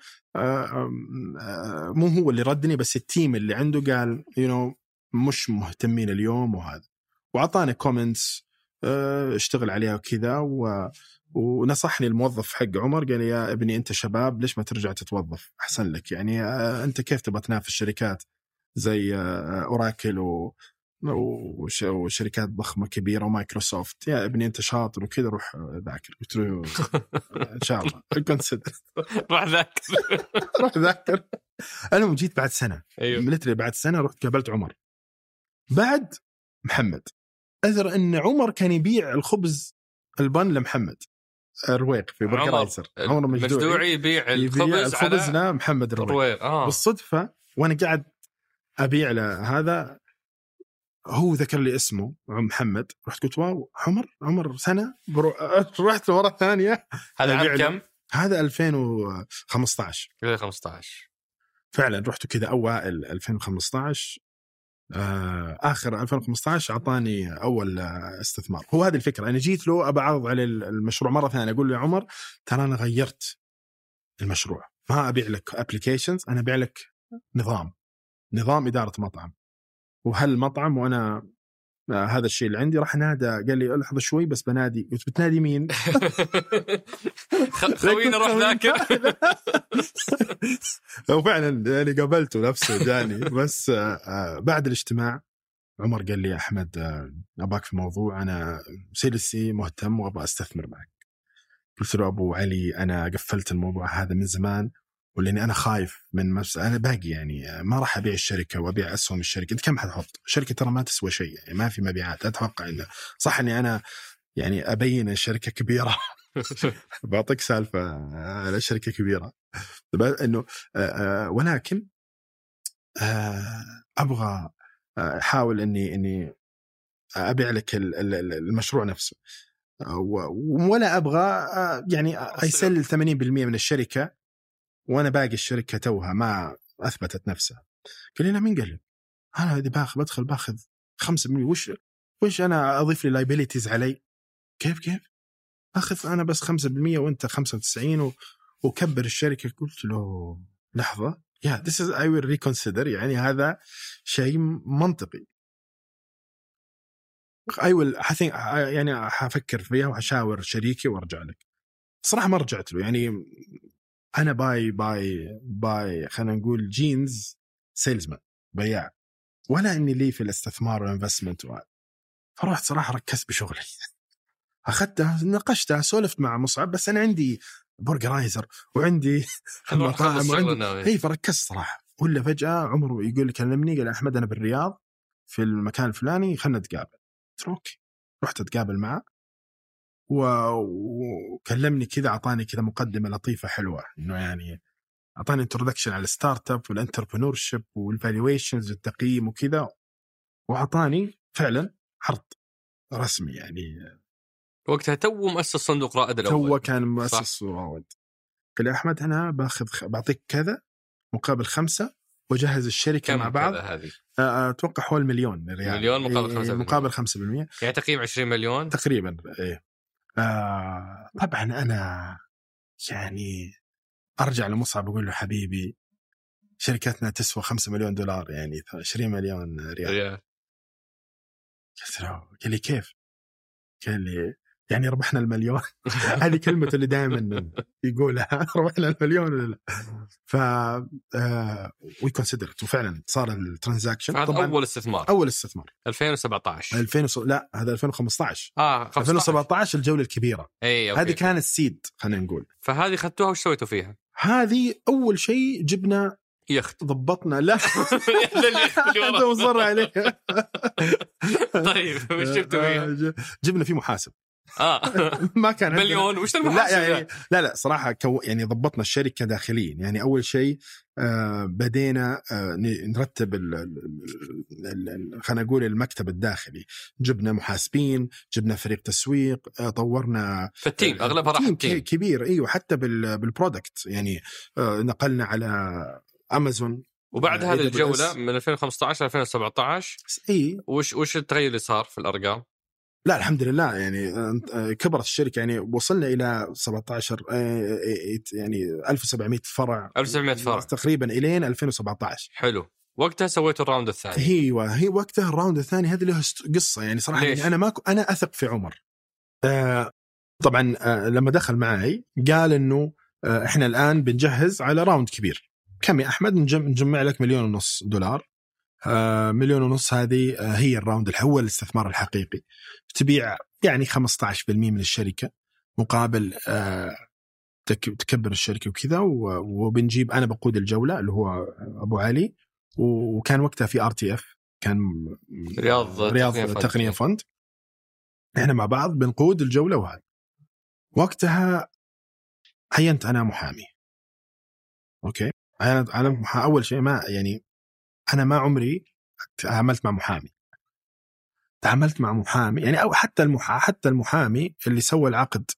مو هو اللي ردني بس ال team اللي عنده قال you know مش مهتمين اليوم وهذا. وأعطاني comments اشتغل عليها وكذا و... ونصحني الموظف حق عمر قال لي يا ابني أنت شباب ليش ما ترجع تتوظف؟ أحسن لك. يعني آه، أنت كيف تبغى تنافس شركات زي آه، Oracle و... وش- وشركات ضخمة كبيرة ومايكروسوفت. يا ابني انت شاطر وكذا روح ذاكر. قلت له إن شاء الله. consider راح ذاك روح ذاكر. المهم جيت بعد سنة أيوه. literally بعد سنة رحت قابلت عمر. بعد محمد. أذر أن عمر كان يبيع الخبز البن لمحمد. الرويق في عمر. برجرايزر عمر مجدوعي يبيع الخبز الخبز على لمحمد الروير آه. بالصدفة وأنا قاعد أبيع له هذا هو ذكر لي اسمه محمد. رحت قلت واو عمر عمر سنة؟ برو... رحت مره ثانية. هذا عام له. كم؟ هذا 2015 2015 فعلا رحت كذا أوائل 2015 آه آخر 2015 أعطاني أول آه، استثمار. هو هذه الفكرة. أنا جيت له أبى أعرض عليه المشروع مرة ثانية. أقول له يا عمر ترى أنا غيرت المشروع. ما أبيع لك ابلكيشنز أنا أبيع لك نظام. نظام إدارة مطعم. وهالمطعم وأنا آه هذا الشيء اللي عندي راح نادى قال لي لحظه شوي بس بنادي. قلت بتنادي مين؟ خوينا روح ذاكر وفعلا يعني قابلته نفسه جاني. بس آه، آه، بعد الاجتماع عمر قال لي يا احمد أباك في موضوع أنا سيلسي مهتم وأبغى أستثمر معك. قلت له أبو علي أنا قفلت الموضوع هذا من زمان ولأني أنا خايف من مس... أنا باقي يعني ما راح أبيع الشركة وأبيع أسهم الشركة. انت كم حتحط؟ الشركة ترى ما تسوى شيء يعني ما في مبيعات أتوقع إنه. صح إني أنا يعني أبين الشركة كبيرة. بعطيك سالفة آه، الشركة كبيرة. إنه ولكن أبغى أحاول إني إني أبيع لك ال- ال- ال- المشروع نفسه. ولا أبغى يعني ايسل 80% من الشركة وأنا باقي الشركة توها ما أثبتت نفسها. قال لي لا مين قال لك؟ أنا اذا باخذ بدخل باخذ 5% وش وش أنا أضيف لي liabilities علي؟ كيف كيف؟ أخذ أنا بس 5% وأنت 95 و... وكبر الشركة. قلت له لحظة. yeah this is I will reconsider يعني هذا شيء منطقي. I will يعني حفكر فيها وحشاور شريكي وأرجع لك. صراحة ما رجعت له. يعني أنا by by by خلينا نقول genes salesman بياع. ولا إني لي في الاستثمار وال investment وهذا. فرحت صراحة ركزت بشغلي. أخذتها ناقشتها سولفت مع مصعب بس أنا عندي برجرايزر وعندي نروح نخلص مطاعم وعندي إي فركزت صراحة. ولا فجأة عمر يقول لي كلمني. قال أحمد أنا بالرياض في المكان الفلاني خلنا نتقابل. قلت له okay. رحت أتقابل معه. وكلمني كذا أعطاني كذا مقدمة لطيفة حلوة. إنه يعني أعطاني introduction على ال startup وال entrepreneurship وال valuations والتقييم وكذا وأعطاني فعلا عرض رسمي يعني. وقتها تو مؤسس صندوق رائد الأول. تو كان مؤسس رواد قال لي أحمد أنا باخذ بعطيك كذا مقابل خمسة وأجهز الشركة كم مع بعض. هذه؟ أتوقع حول مليون ريال. مليون مقابل إيه، 5%. مقابل 5% يعني تقييم 20 مليون. تقريبا إيه. آه طبعا أنا يعني أرجع لمصعب أقول له حبيبي شركتنا تسوى 5 مليون دولار يعني 20 مليون ريال ريال قلت له قال لي كيف؟ قال لي يعني ربحنا المليون؟ هذه كلمته اللي دائما يقولها. ربحنا المليون ولا لا؟ ف we consider وفعلا صار ال transaction. هذا أول استثمار. أول استثمار. 2017 2000 وص... لا هذا 2015 آه 15. 2017 الجولة الكبيرة. إي أوكي. هذه كانت seed خلينا نقول. فهذه اخذتوها وش سويتوا فيها؟ هذه أول شيء جبنا يخت. ضبطنا. لا. أنت. مصر عليه. طيب وش جبتوا فيها؟ آه، جبنا فيه محاسب. آه. ما كان مليون. وش لا المحاسب يعني؟ لا لا صراحة كو يعني ضبطنا الشركة داخليا يعني أول شيء آه بدينا آه نرتب خلينا نقول المكتب الداخلي. جبنا محاسبين جبنا فريق تسويق آه طورنا فال team أغلبها راح team ال team. كبير. إيوه حتى بال بال product يعني آه نقلنا على امازون وبعد آه، هذه. الجولة من 2015 2017 إي. وش وش التغير اللي صار في الأرقام؟ لا الحمد لله. يعني آه، كبرت الشركة. يعني وصلنا إلى 17 آه، آه، يعني 1700 فرع. 1700 فرع. تقريبا إلين 2017 حلو. وقتها سويتوا ال round الثاني. أيوه هي وقتها ال round الثاني هذه له قصة. يعني صراحة ليش؟ يعني أنا ما ك- أنا أثق في عمر. آه طبعا آه لما دخل معي قال إنه آه إحنا الآن بنجهز على round كبير. كم يا أحمد؟ نجم نجمع لك مليون ونص دولار. آه مليون ونص هذه آه هي ال round هو الاستثمار الحقيقي تبيع يعني 15% من الشركة مقابل آه تك- تكبر الشركة وكذا وبنجيب أنا بقود الجولة اللي هو أبو علي وكان وقتها في RTF كان رياض رياض. تقنية fund إحنا مع بعض بنقود الجولة وهذا وقتها عينت أنا محامي أوكي أنا أنا. أول شيء ما يعني أنا ما عمري تعاملت مع محامي. تعاملت مع محامي يعني أو حتى المحا... حتى المحامي اللي سوى العقد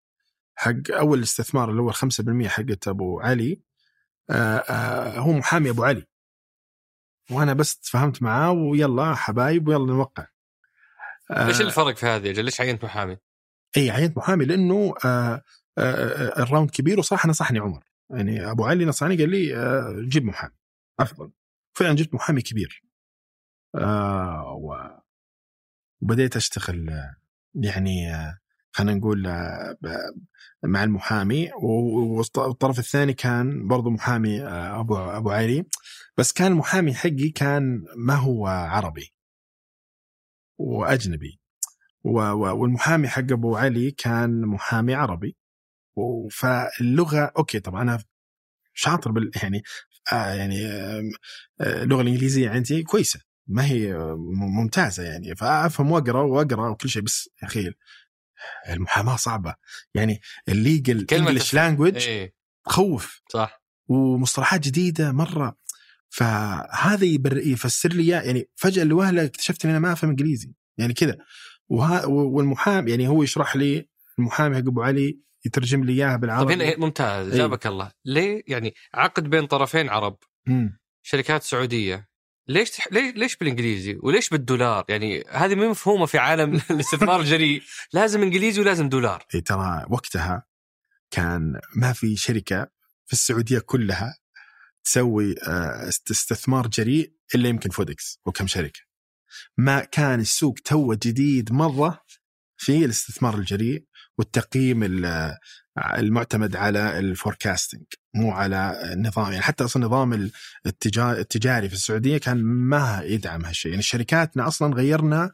حق أول استثمار اللي هو ال 5% حقت أبو علي آه آه هو محامي أبو علي. وأنا بس تفاهمت معاه ويلا حبايب ويلا نوقع. آه إيش الفرق في هذه؟ ليش عينت محامي؟ اي عينت محامي لأنه آه آه آه الراوند كبير وصراحه نصحني عمر. يعني أبو علي نصحني قال لي آه جيب محامي. أفضل. فعلا جبت محامي كبير. آه وبديت أشتغل يعني آه خلينا نقول آه مع المحامي. والطرف الثاني كان برضو محامي آه أبو أبو علي. بس كان المحامي حقي كان ما هو عربي. وأجنبي. والمحامي حق أبو علي كان محامي عربي. فاللغة أوكي طبعا أنا شاطر بال يعني آه يعني آه اللغة الإنجليزية عندي كويسة ما هي آه، ممتازة يعني فأفهم وأقرأ وأقرأ وكل شيء بس يا أخي المحاماة صعبة. يعني الليجل كلمة انجلش لانجوج تخوف صح. ومصطلحات جديدة مرة. فهذا يفسر لي. يعني فجأة لوهلة اكتشفت إني أنا ما أفهم إنجليزي. يعني كذا. والمحامي يعني هو يشرح لي المحامي حق أبو علي يترجم لي إياها طيب بالعربي هنا ممتاز. إيه. جابك الله. ليه؟ يعني عقد بين طرفين عرب. مم. شركات سعودية. ليش تح... ليش ليش بالإنجليزي؟ وليش بالدولار؟ يعني هذه مو مفهومة في عالم الاستثمار الجريء. لازم إنجليزي ولازم دولار. إيه ترى وقتها كان ما في شركة في السعودية كلها تسوي آه، است- استثمار جريء إلا يمكن فودكس وكم شركة. ما كان السوق تو جديد مرة في الاستثمار الجريء. والتقييم ال- المعتمد على ال forecasting مو على النظام. يعني حتى أصلا نظام التجا- التجاري في السعودية كان ما يدعم هالشيء. يعني شركاتنا أصلا غيرنا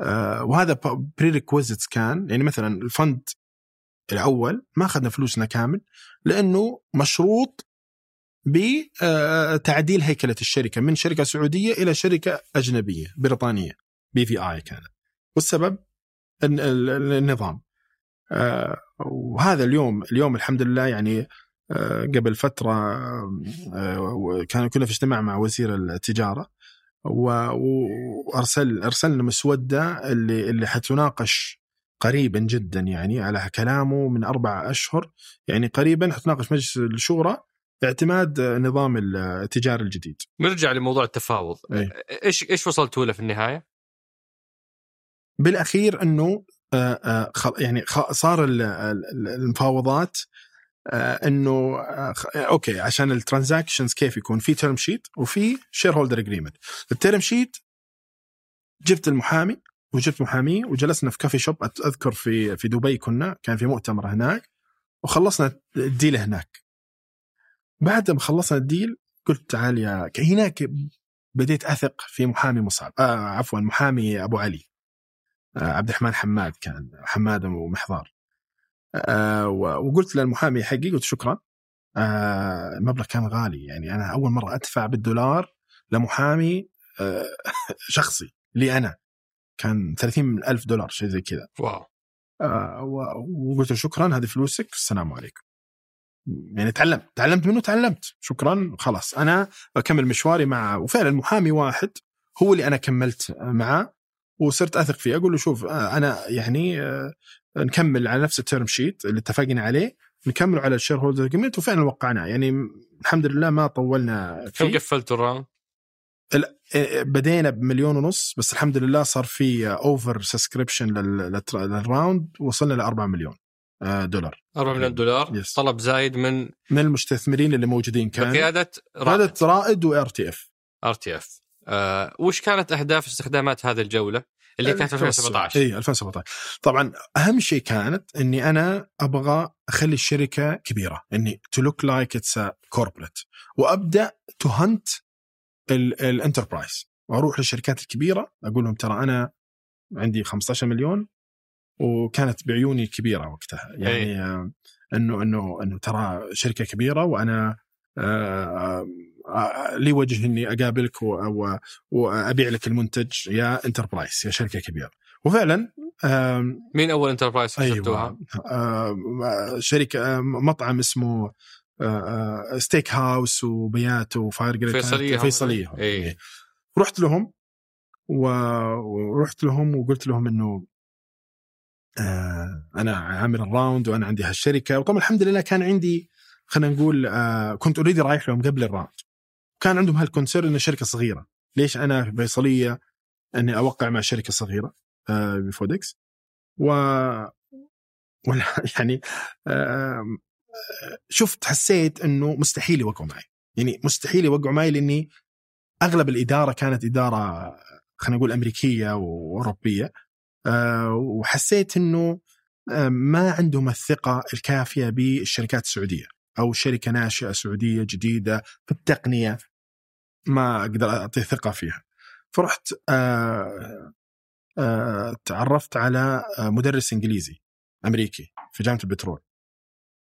آه، وهذا prerequisites كان. يعني مثلا ال fund الأول ما أخذنا فلوسنا كامل لأنه مشروط بتعديل هيكلة الشركة من شركة سعودية إلى شركة أجنبية بريطانية بي في آي كانت. والسبب؟ الن- ال- النظام. آه، وهذا اليوم اليوم الحمد لله يعني آه، قبل فترة آه، كان كنا في اجتماع مع وزير التجارة وارسل أرسلنا مسودة اللي اللي حتناقش قريبا جدا يعني على كلامه من أربع أشهر يعني قريبا حتناقش مجلس الشورى اعتماد نظام التجاري الجديد. نرجع لموضوع التفاوض إيه. إيش إيش وصلتوا له في النهاية؟ بالأخير إنه آه، آه، يعني صار ال- ال- المفاوضات إنه أوكي عشان ال transactions كيف يكون؟ في term sheet وفي shareholder agreement ال term sheet جبت المحامي وجبت محامي وجلسنا في coffee shop أذكر في في دبي كنا كان في مؤتمر هناك وخلصنا ال deal هناك. بعد ما خلصنا الديل قلت تعال يا هناك بديت أثق في محامي مصعب آه عفوا محامي أبو علي. عبد الرحمن حماد كان حماد ومحضار. آه وقلت للمحامي حقي قلت شكرا. آه المبلغ كان غالي يعني أنا أول مرة أدفع بالدولار لمحامي آه شخصي لي أنا. كان 30 ألف دولار شيء زي كذا. واو. آه وقلت له شكرا هذه فلوسك السلام عليكم. يعني تعلمت تعلمت منه تعلمت. شكرا خلاص. أنا أكمل مشواري مع وفعلا محامي واحد هو اللي أنا كملت معه. وصرت أثق فيه. أقول له شوف آه، أنا يعني آه، نكمل على نفس ال term sheet اللي اتفقنا عليه نكمل على ال shareholder agreement وفعلا وقعناه. يعني الحمد لله ما طولنا كم قفلتوا ال round؟ آه، بدينا بمليون ونص بس الحمد لله صار في over subscription لل round وصلنا ل 4 مليون دولار. 4 مليون دولار؟ yes. طلب زايد من من المستثمرين اللي موجودين كان. بقيادة هذا رائد و RTF. RTF. وش كانت أهداف استخدامات هذه الجولة اللي كانت في 2017 اي 2017 طبعا أهم شيء كانت إني أنا أبغى أخلي الشركة كبيرة إني to look like it's corporate وأبدأ to hunt ال enterprise وأروح للشركات الكبيرة أقول لهم ترى أنا عندي 15 مليون وكانت بعيوني كبيرة وقتها. يعني آه، انه انه إنه ترى شركة كبيرة وأنا آه، آه، لي وجه إني أقابلك وأبيع لك المنتج يا enterprise يا شركة كبيرة وفعلا مين أول enterprise كسبتوها؟ أيوه آم، شركة مطعم اسمه آه، آه، Steak House و Piatto و Fire هم. فيصلية هم. إيه. إيه. رحت لهم ورحت لهم وقلت لهم إنه آه، أنا عامل ال round وأنا عندي هالشركة وطبعا الحمد لله كان عندي خلينا نقول آه، كنت already رايح لهم قبل ال round كان عندهم هال concern إنه شركة صغيرة. ليش أنا في فيصليه إني أوقع مع شركة صغيرة آه، بفودكس؟ و ولا يعني شفت حسيت إنه مستحيل يوقعوا معي. يعني مستحيل يوقعوا معي لإني أغلب الإدارة كانت إدارة خلينا نقول أمريكية وأوروبية. آه، وحسيت إنه آه، ما عندهم الثقة الكافية بالشركات السعودية. أو شركة ناشئة سعودية جديدة في التقنية. ما أقدر أعطي ثقة فيها. فرحت آه، آه، تعرفت على آه، مدرس إنجليزي أمريكي في جامعة البترول.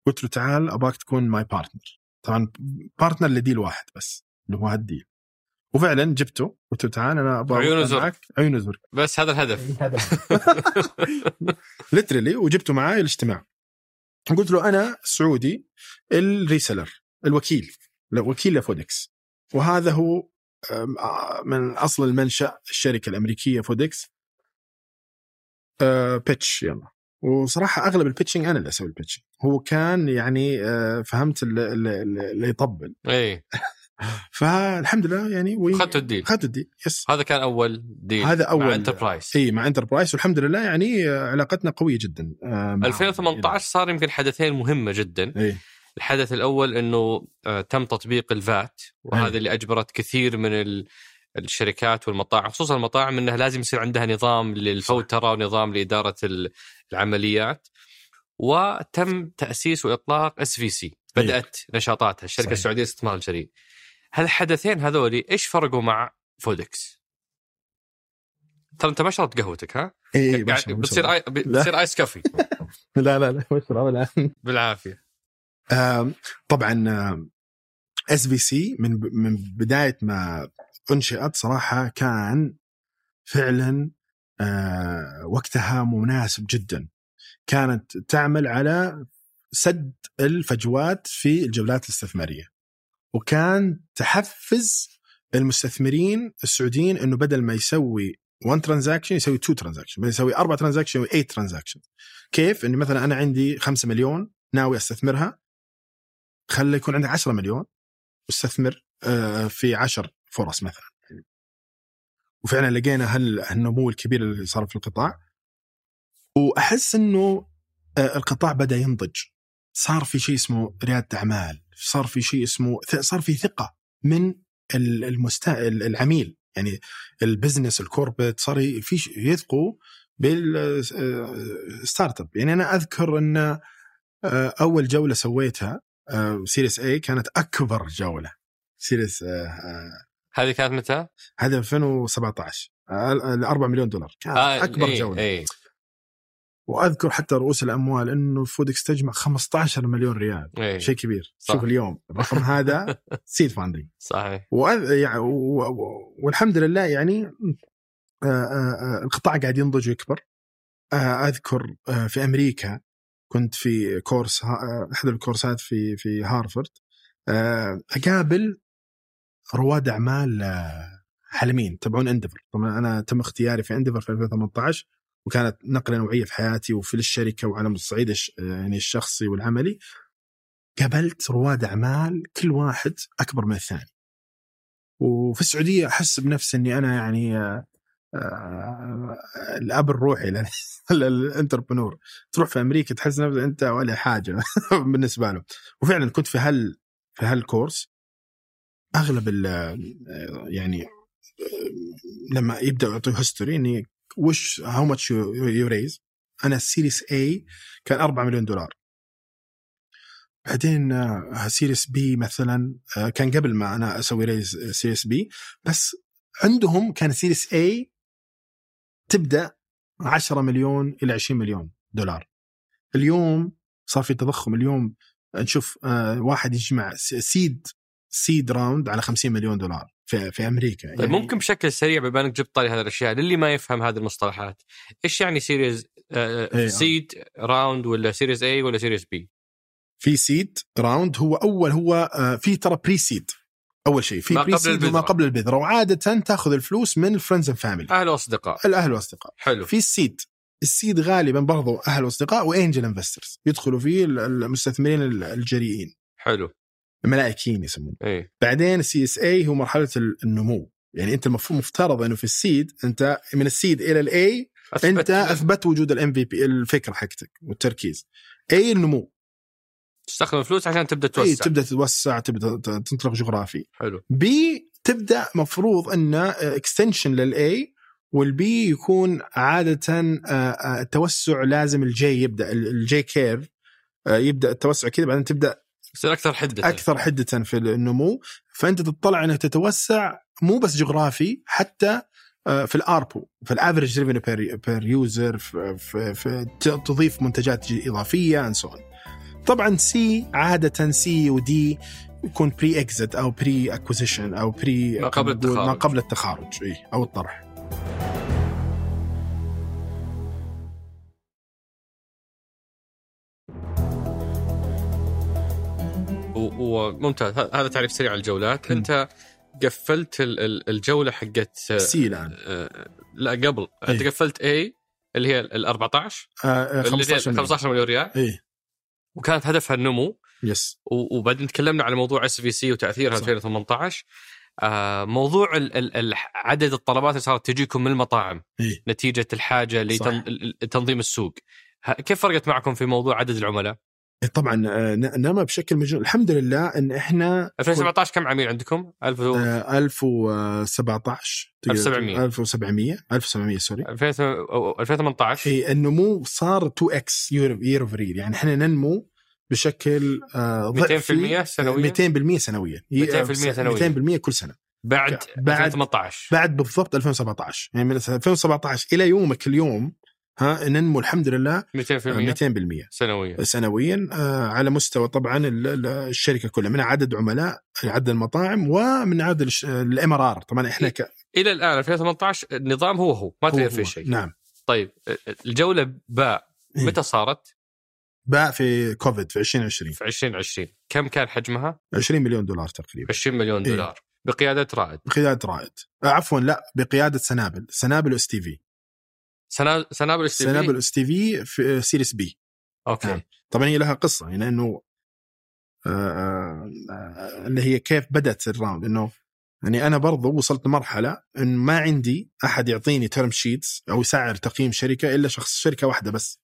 قلت له تعال ابغاك تكون my partner طبعا partner ل deal واحد بس اللي هو هال deal. وفعلا جبته قلت له تعال أنا أبغى عيون. معك. عيون زرق. بس هذا الهدف. literally وجبته معاي الاجتماع قلت له أنا سعودي ال reseller الوكيل وكيل لفودكس. وهذا هو من أصل المنشأ الشركة الأمريكية فودكس. pitch يلا. وصراحة أغلب ال pitching أنا اللي أسوي ال pitching هو كان يعني فهمت اللي, اللي, اللي يطبل. اي فالحمد لله يعني و- اخذتوا ال deal. اخذت ال deal. yes هذا كان أول deal هذا أول- مع انتربرايز إي مع انتربرايز والحمد لله يعني علاقتنا قوية جدا. آه، معهم. 2018 صار يمكن حدثين مهمة جدا. إي. الحدث الأول إنه آه، تم تطبيق ال VAT وهذا أيوة. اللي أجبرت كثير من ال- الشركات والمطاعم خصوصا المطاعم انها لازم يصير عندها نظام للفوتره ونظام لإدارة ال- العمليات. وتم تأسيس وإطلاق SVC بدأت نشاطاتها. الشركة صحيح. السعودية للاستثمار الجريء. هالحدثين هذولي إيش فرقوا مع فودكس؟ ترى أنت ما شربت قهوتك ها؟ اي قاعد بتصير آي... بتصير iced coffee. لا لا لا مشروع ولا بالعافية. طبعا SVC من من بداية ما أنشئت صراحة كان فعلا آه، وقتها مناسب جدا. كانت تعمل على سد الفجوات في الجولات الاستثمارية. وكان تحفز المستثمرين السعوديين إنه بدل ما يسوي 1 transaction يسوي 2 transaction بدل يسوي 4 transaction يسوي 8 transaction كيف؟ اني مثلا أنا عندي 5 مليون ناوي أستثمرها خلي يكون عندك 10 مليون واستثمر آه، في 10 فرص مثلا. وفعلا لقينا هال- هالنمو الكبير اللي صار في القطاع. وأحس إنه آه، القطاع بدأ ينضج. صار في شيء اسمه ريادة أعمال صار في شيء اسمه صار في ثقة من ال- المست... العميل. يعني البزنس الكوربت صار في يثقوا بال startup يعني أنا أذكر أن آه، أول جولة سويتها آه، Series A كانت أكبر جولة. Series آه، آه، هذه كانت متى؟ هذا 2017 ال 4 مليون دولار. كانت آه أكبر إيه جولة. إيه. وأذكر حتى رؤوس الأموال إنه فودكس تجمع 15 مليون ريال. إيه. شيء كبير. صح. شوف اليوم الرقم هذا seed funding صحيح. وأذ... يعني و... و... والحمد لله يعني آه، آه، آه، القطاع قاعد ينضج ويكبر. أذكر في أمريكا كنت في كورس ها- أحد الكورسات في في هارفرد. أقابل رواد أعمال عالميين تبعون اندفر طبعا أنا تم اختياري في اندفر في 2018 وكانت نقلة نوعية في حياتي وفي الشركة وعلى الصعيد يعني الشخصي والعملي. قابلت رواد أعمال كل واحد أكبر من الثاني. وفي السعودية أحس بنفسي إني أنا يعني آه، آه، الأب الروحي لل- لل entrepreneur. تروح في أمريكا تحس نفسك أنت ولا حاجة بالنسبة له وفعلا كنت في هال في هال course. أغلب يعني لما يبدأوا يعطوا history إني وش how much you raise أنا ال Series A كان 4 مليون دولار. بعدين آه، Series B مثلا آه، كان قبل ما أنا أسوي raise Series B بس عندهم كان Series A تبدأ 10 مليون إلى 20 مليون دولار. اليوم صار في تضخم. اليوم نشوف آه، واحد يجمع seed seed round على 50 مليون دولار. في في أمريكا. يعني طيب ممكن بشكل سريع بما إنك جبت طاري هذه الأشياء للي ما يفهم هذه المصطلحات إيش يعني Series آه. سيد راوند ولا سيريز اي ولا سيريز بي في سيد راوند هو أول هو آه، في ترى pre-seed أول شيء. في ما pre قبل seed وما. قبل البذرة. وعادة تأخذ الفلوس من ال friends and family أهل وأصدقاء. الاهل والاصدقاء حلو. في ال seed ال seed غالبا برضو أهل وأصدقاء و angel investors يدخلوا فيه ال- المستثمرين ال- الجريئين. حلو. الملائكيين يسمون اي بعدين السي اس اي هو مرحلة ال- النمو. يعني أنت المفروض مفترض إنه في ال seed أنت من ال seed إلى ال A أنت أثبت وجود ال MVP الفكرة حقتك والتركيز. اي النمو. تستخدم الفلوس عشان تبدأ اي توسع. تبدأ تتوسع تبدأ تنطلق جغرافي. حلو. B تبدأ مفروض انه extension لل A وال B يكون عادة آه، آه، التوسع لازم ال J يبدأ ال- ال J curve آه، يبدأ التوسع كذا بعدين تبدأ يصير أكثر حدة. أكثر حدة في النمو. فأنت تطلع إنك تتوسع مو بس جغرافي حتى آه، في ال ARPU في ال average revenue per user في تضيف منتجات إضافية and so طبعا C عادة C ودي يكون pre-exit أو pre-acquisition أو pre ما قبل التخارج. ما قبل التخارج اي أو الطرح. وممتاز هذا تعريف سريع على الجولات. انت قفلت ال- ال- الجولة حقت آه، C الآن آه، لا قبل انت إيه. قفلت A اللي هي ال 14 آه، آه، اللي هي 15 مليون. 15 مليون ريال اي وكانت هدفها النمو yes وبعدين تكلمنا على موضوع SVC وتأثيرها صح. 2018 آه موضوع ال ال عدد الطلبات اللي صارت تجيكم من المطاعم إيه. نتيجة الحاجة. لتنظيم السوق كيف فرقت معكم في موضوع عدد العملاء؟ طبعا آه، نما بشكل مجنون. الحمد لله إن إحنا 2017 كم عميل عندكم؟ 1000 و- آه، 1017 تقدر- 1700. 1700 1700 sorry. 2000 أو 2018 اي النمو صار 2x year over year يعني إحنا ننمو بشكل آه، ضعفي 200% سنوياً؟ 200% سنويا. 200% سنوياً. 200% كل سنة. بعد بعد- 2018 بعد بالضبط 2017 يعني من 2017 إلى يومك اليوم ها ننمو الحمد لله 200% 200% سنويا. سنويا آه، على مستوى طبعا ال- ال- الشركة كلها من عدد عملاء عدد المطاعم ومن عدد ال MRR طبعا إحنا ك... إلى الآن 2018 النظام هو هو ما تغير فيه شيء. نعم. طيب الجولة B إيه. متى صارت؟ B في كوفيد في 2020 في 2020 كم كان حجمها؟ 20 مليون دولار تقريبا. 20 مليون إيه. دولار. بقيادة رائد. بقيادة رائد. آه، عفوا لا بقيادة سنابل سنابل STV سنابل اس سنابل STV في Series B أوكي. نعم. طبعا هي لها قصة يعني إنه آه، آه، اللي هي كيف بدأت ال round إنه يعني أنا برضو وصلت لمرحله إن ما عندي أحد يعطيني term sheets أو يسعر تقييم شركة إلا شخص شركة واحدة بس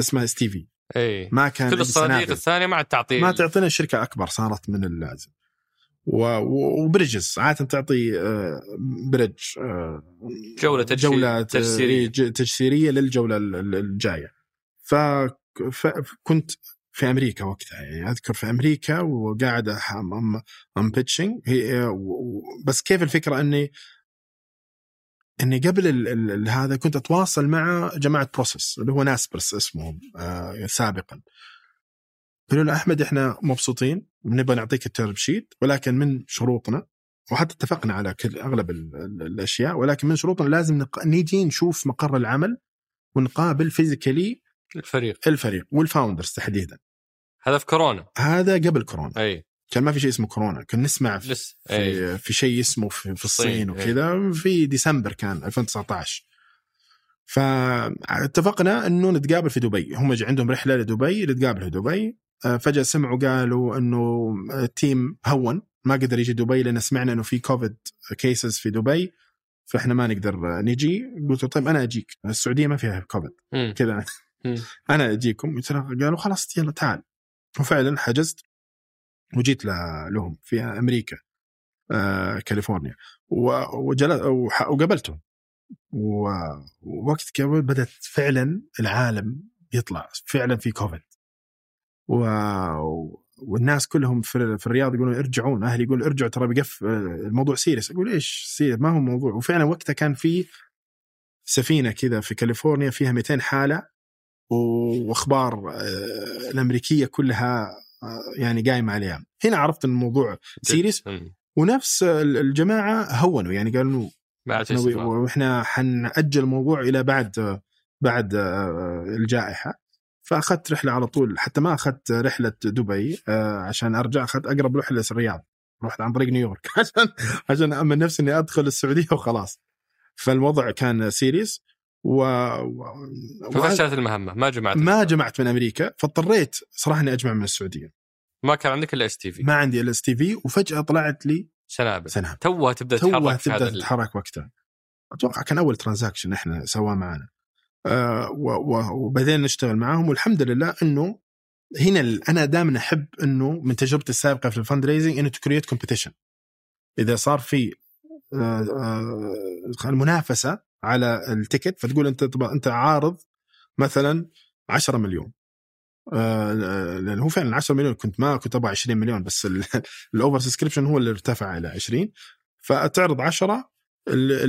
اسمها STV اي ما كان كل الصناديق. الثانية مع التعطيل؟ ما تعطينا شركة أكبر صارت من اللازم و- و- و bridges. عادة تعطي آه، bridge آه، جولة تجسيرية. تجسيريه تجسيرية للجولة ال- ال- الجاية. فكنت في أمريكا وقتها يعني أذكر في أمريكا وقاعد am pitching بس كيف الفكرة؟ إني إني قبل ال ال ال هذا كنت أتواصل مع جماعة Prosus اللي هو Naspers اسمهم آه سابقا. قالوا له أحمد إحنا مبسوطين ونبغى نعطيك ال term sheet ولكن من شروطنا وحتى اتفقنا على كل أغلب ال ال الأشياء ولكن من شروطنا لازم نق... نيجي نشوف مقر العمل ونقابل physically الفريق. الفريق وال founders تحديدا. هذا في كورونا. هذا قبل كورونا. أي. كان ما في شيء اسمه كورونا كنا نسمع في اي في, في شيء اسمه في, في الصين وكذا في ديسمبر كان 2019 فاتفقنا إنه نتقابل في دبي. هم عندهم رحلة لدبي نتقابل في دبي فجأة سمعوا قالوا إنه ال team هون ما قدر يجي دبي لأن سمعنا إنه في كوفيد cases في دبي فإحنا ما نقدر نجي. قلت طيب أنا أجيك السعودية ما فيها كوفيد. كذا. أنا أجيكم. قالوا خلاص يلا تعال. وفعلا حجزت وجيت لهم في أمريكا آه، كاليفورنيا. وقابلتهم. ووقت قبل بدأت فعلا العالم يطلع فعلا في كوفيد. و... والناس كلهم في, في الرياض يقولون ارجعون. أهلي يقول ارجعوا ترى بيقف الموضوع serious أقول إيش serious ما هو موضوع. وفعلا وقتها كان في سفينة كذا في كاليفورنيا فيها 200 حالة وأخبار آه، الأمريكية كلها آه، يعني قايمة عليها. هنا عرفت إن الموضوع serious. ونفس ال- الجماعة هونوا يعني قالوا. وإحنا حنأجل الموضوع إلى بعد بعد آه، الجائحة. فأخذت رحلة على طول حتى ما أخذت رحلة دبي آه، عشان أرجع أخذت أقرب رحلة الرياض. رحت عن طريق نيويورك عشان عشان امن نفسي إني أدخل السعودية وخلاص. فالوضع كان serious و, و... ففشلت المهمة ما جمعت ما جمعت من أمريكا فاضطريت صراحة إني أجمع من السعودية. ما كان عندك إلا STV ما عندي ال STV وفجأة طلعت لي سنابل. سنابل توها تبدأ توها تتحرك هذا تبدأ تتحرك وقتها. أتوقع كان أول transaction إحنا سواه معنا. وبدينا نشتغل معاهم. والحمد لله إنه هنا أنا دائما أحب إنه من تجربتي السابقة في ال fundraising انه to create competition إذا صار في آه، آه، المنافسة على ال ticket فتقول أنت أنت عارض مثلا 10 مليون. آه، لأن هو فعلا 10 مليون كنت ما كنت أبغى 20 مليون بس ال oversubscription هو اللي ارتفع إلى 20 فتعرض 10 اللي,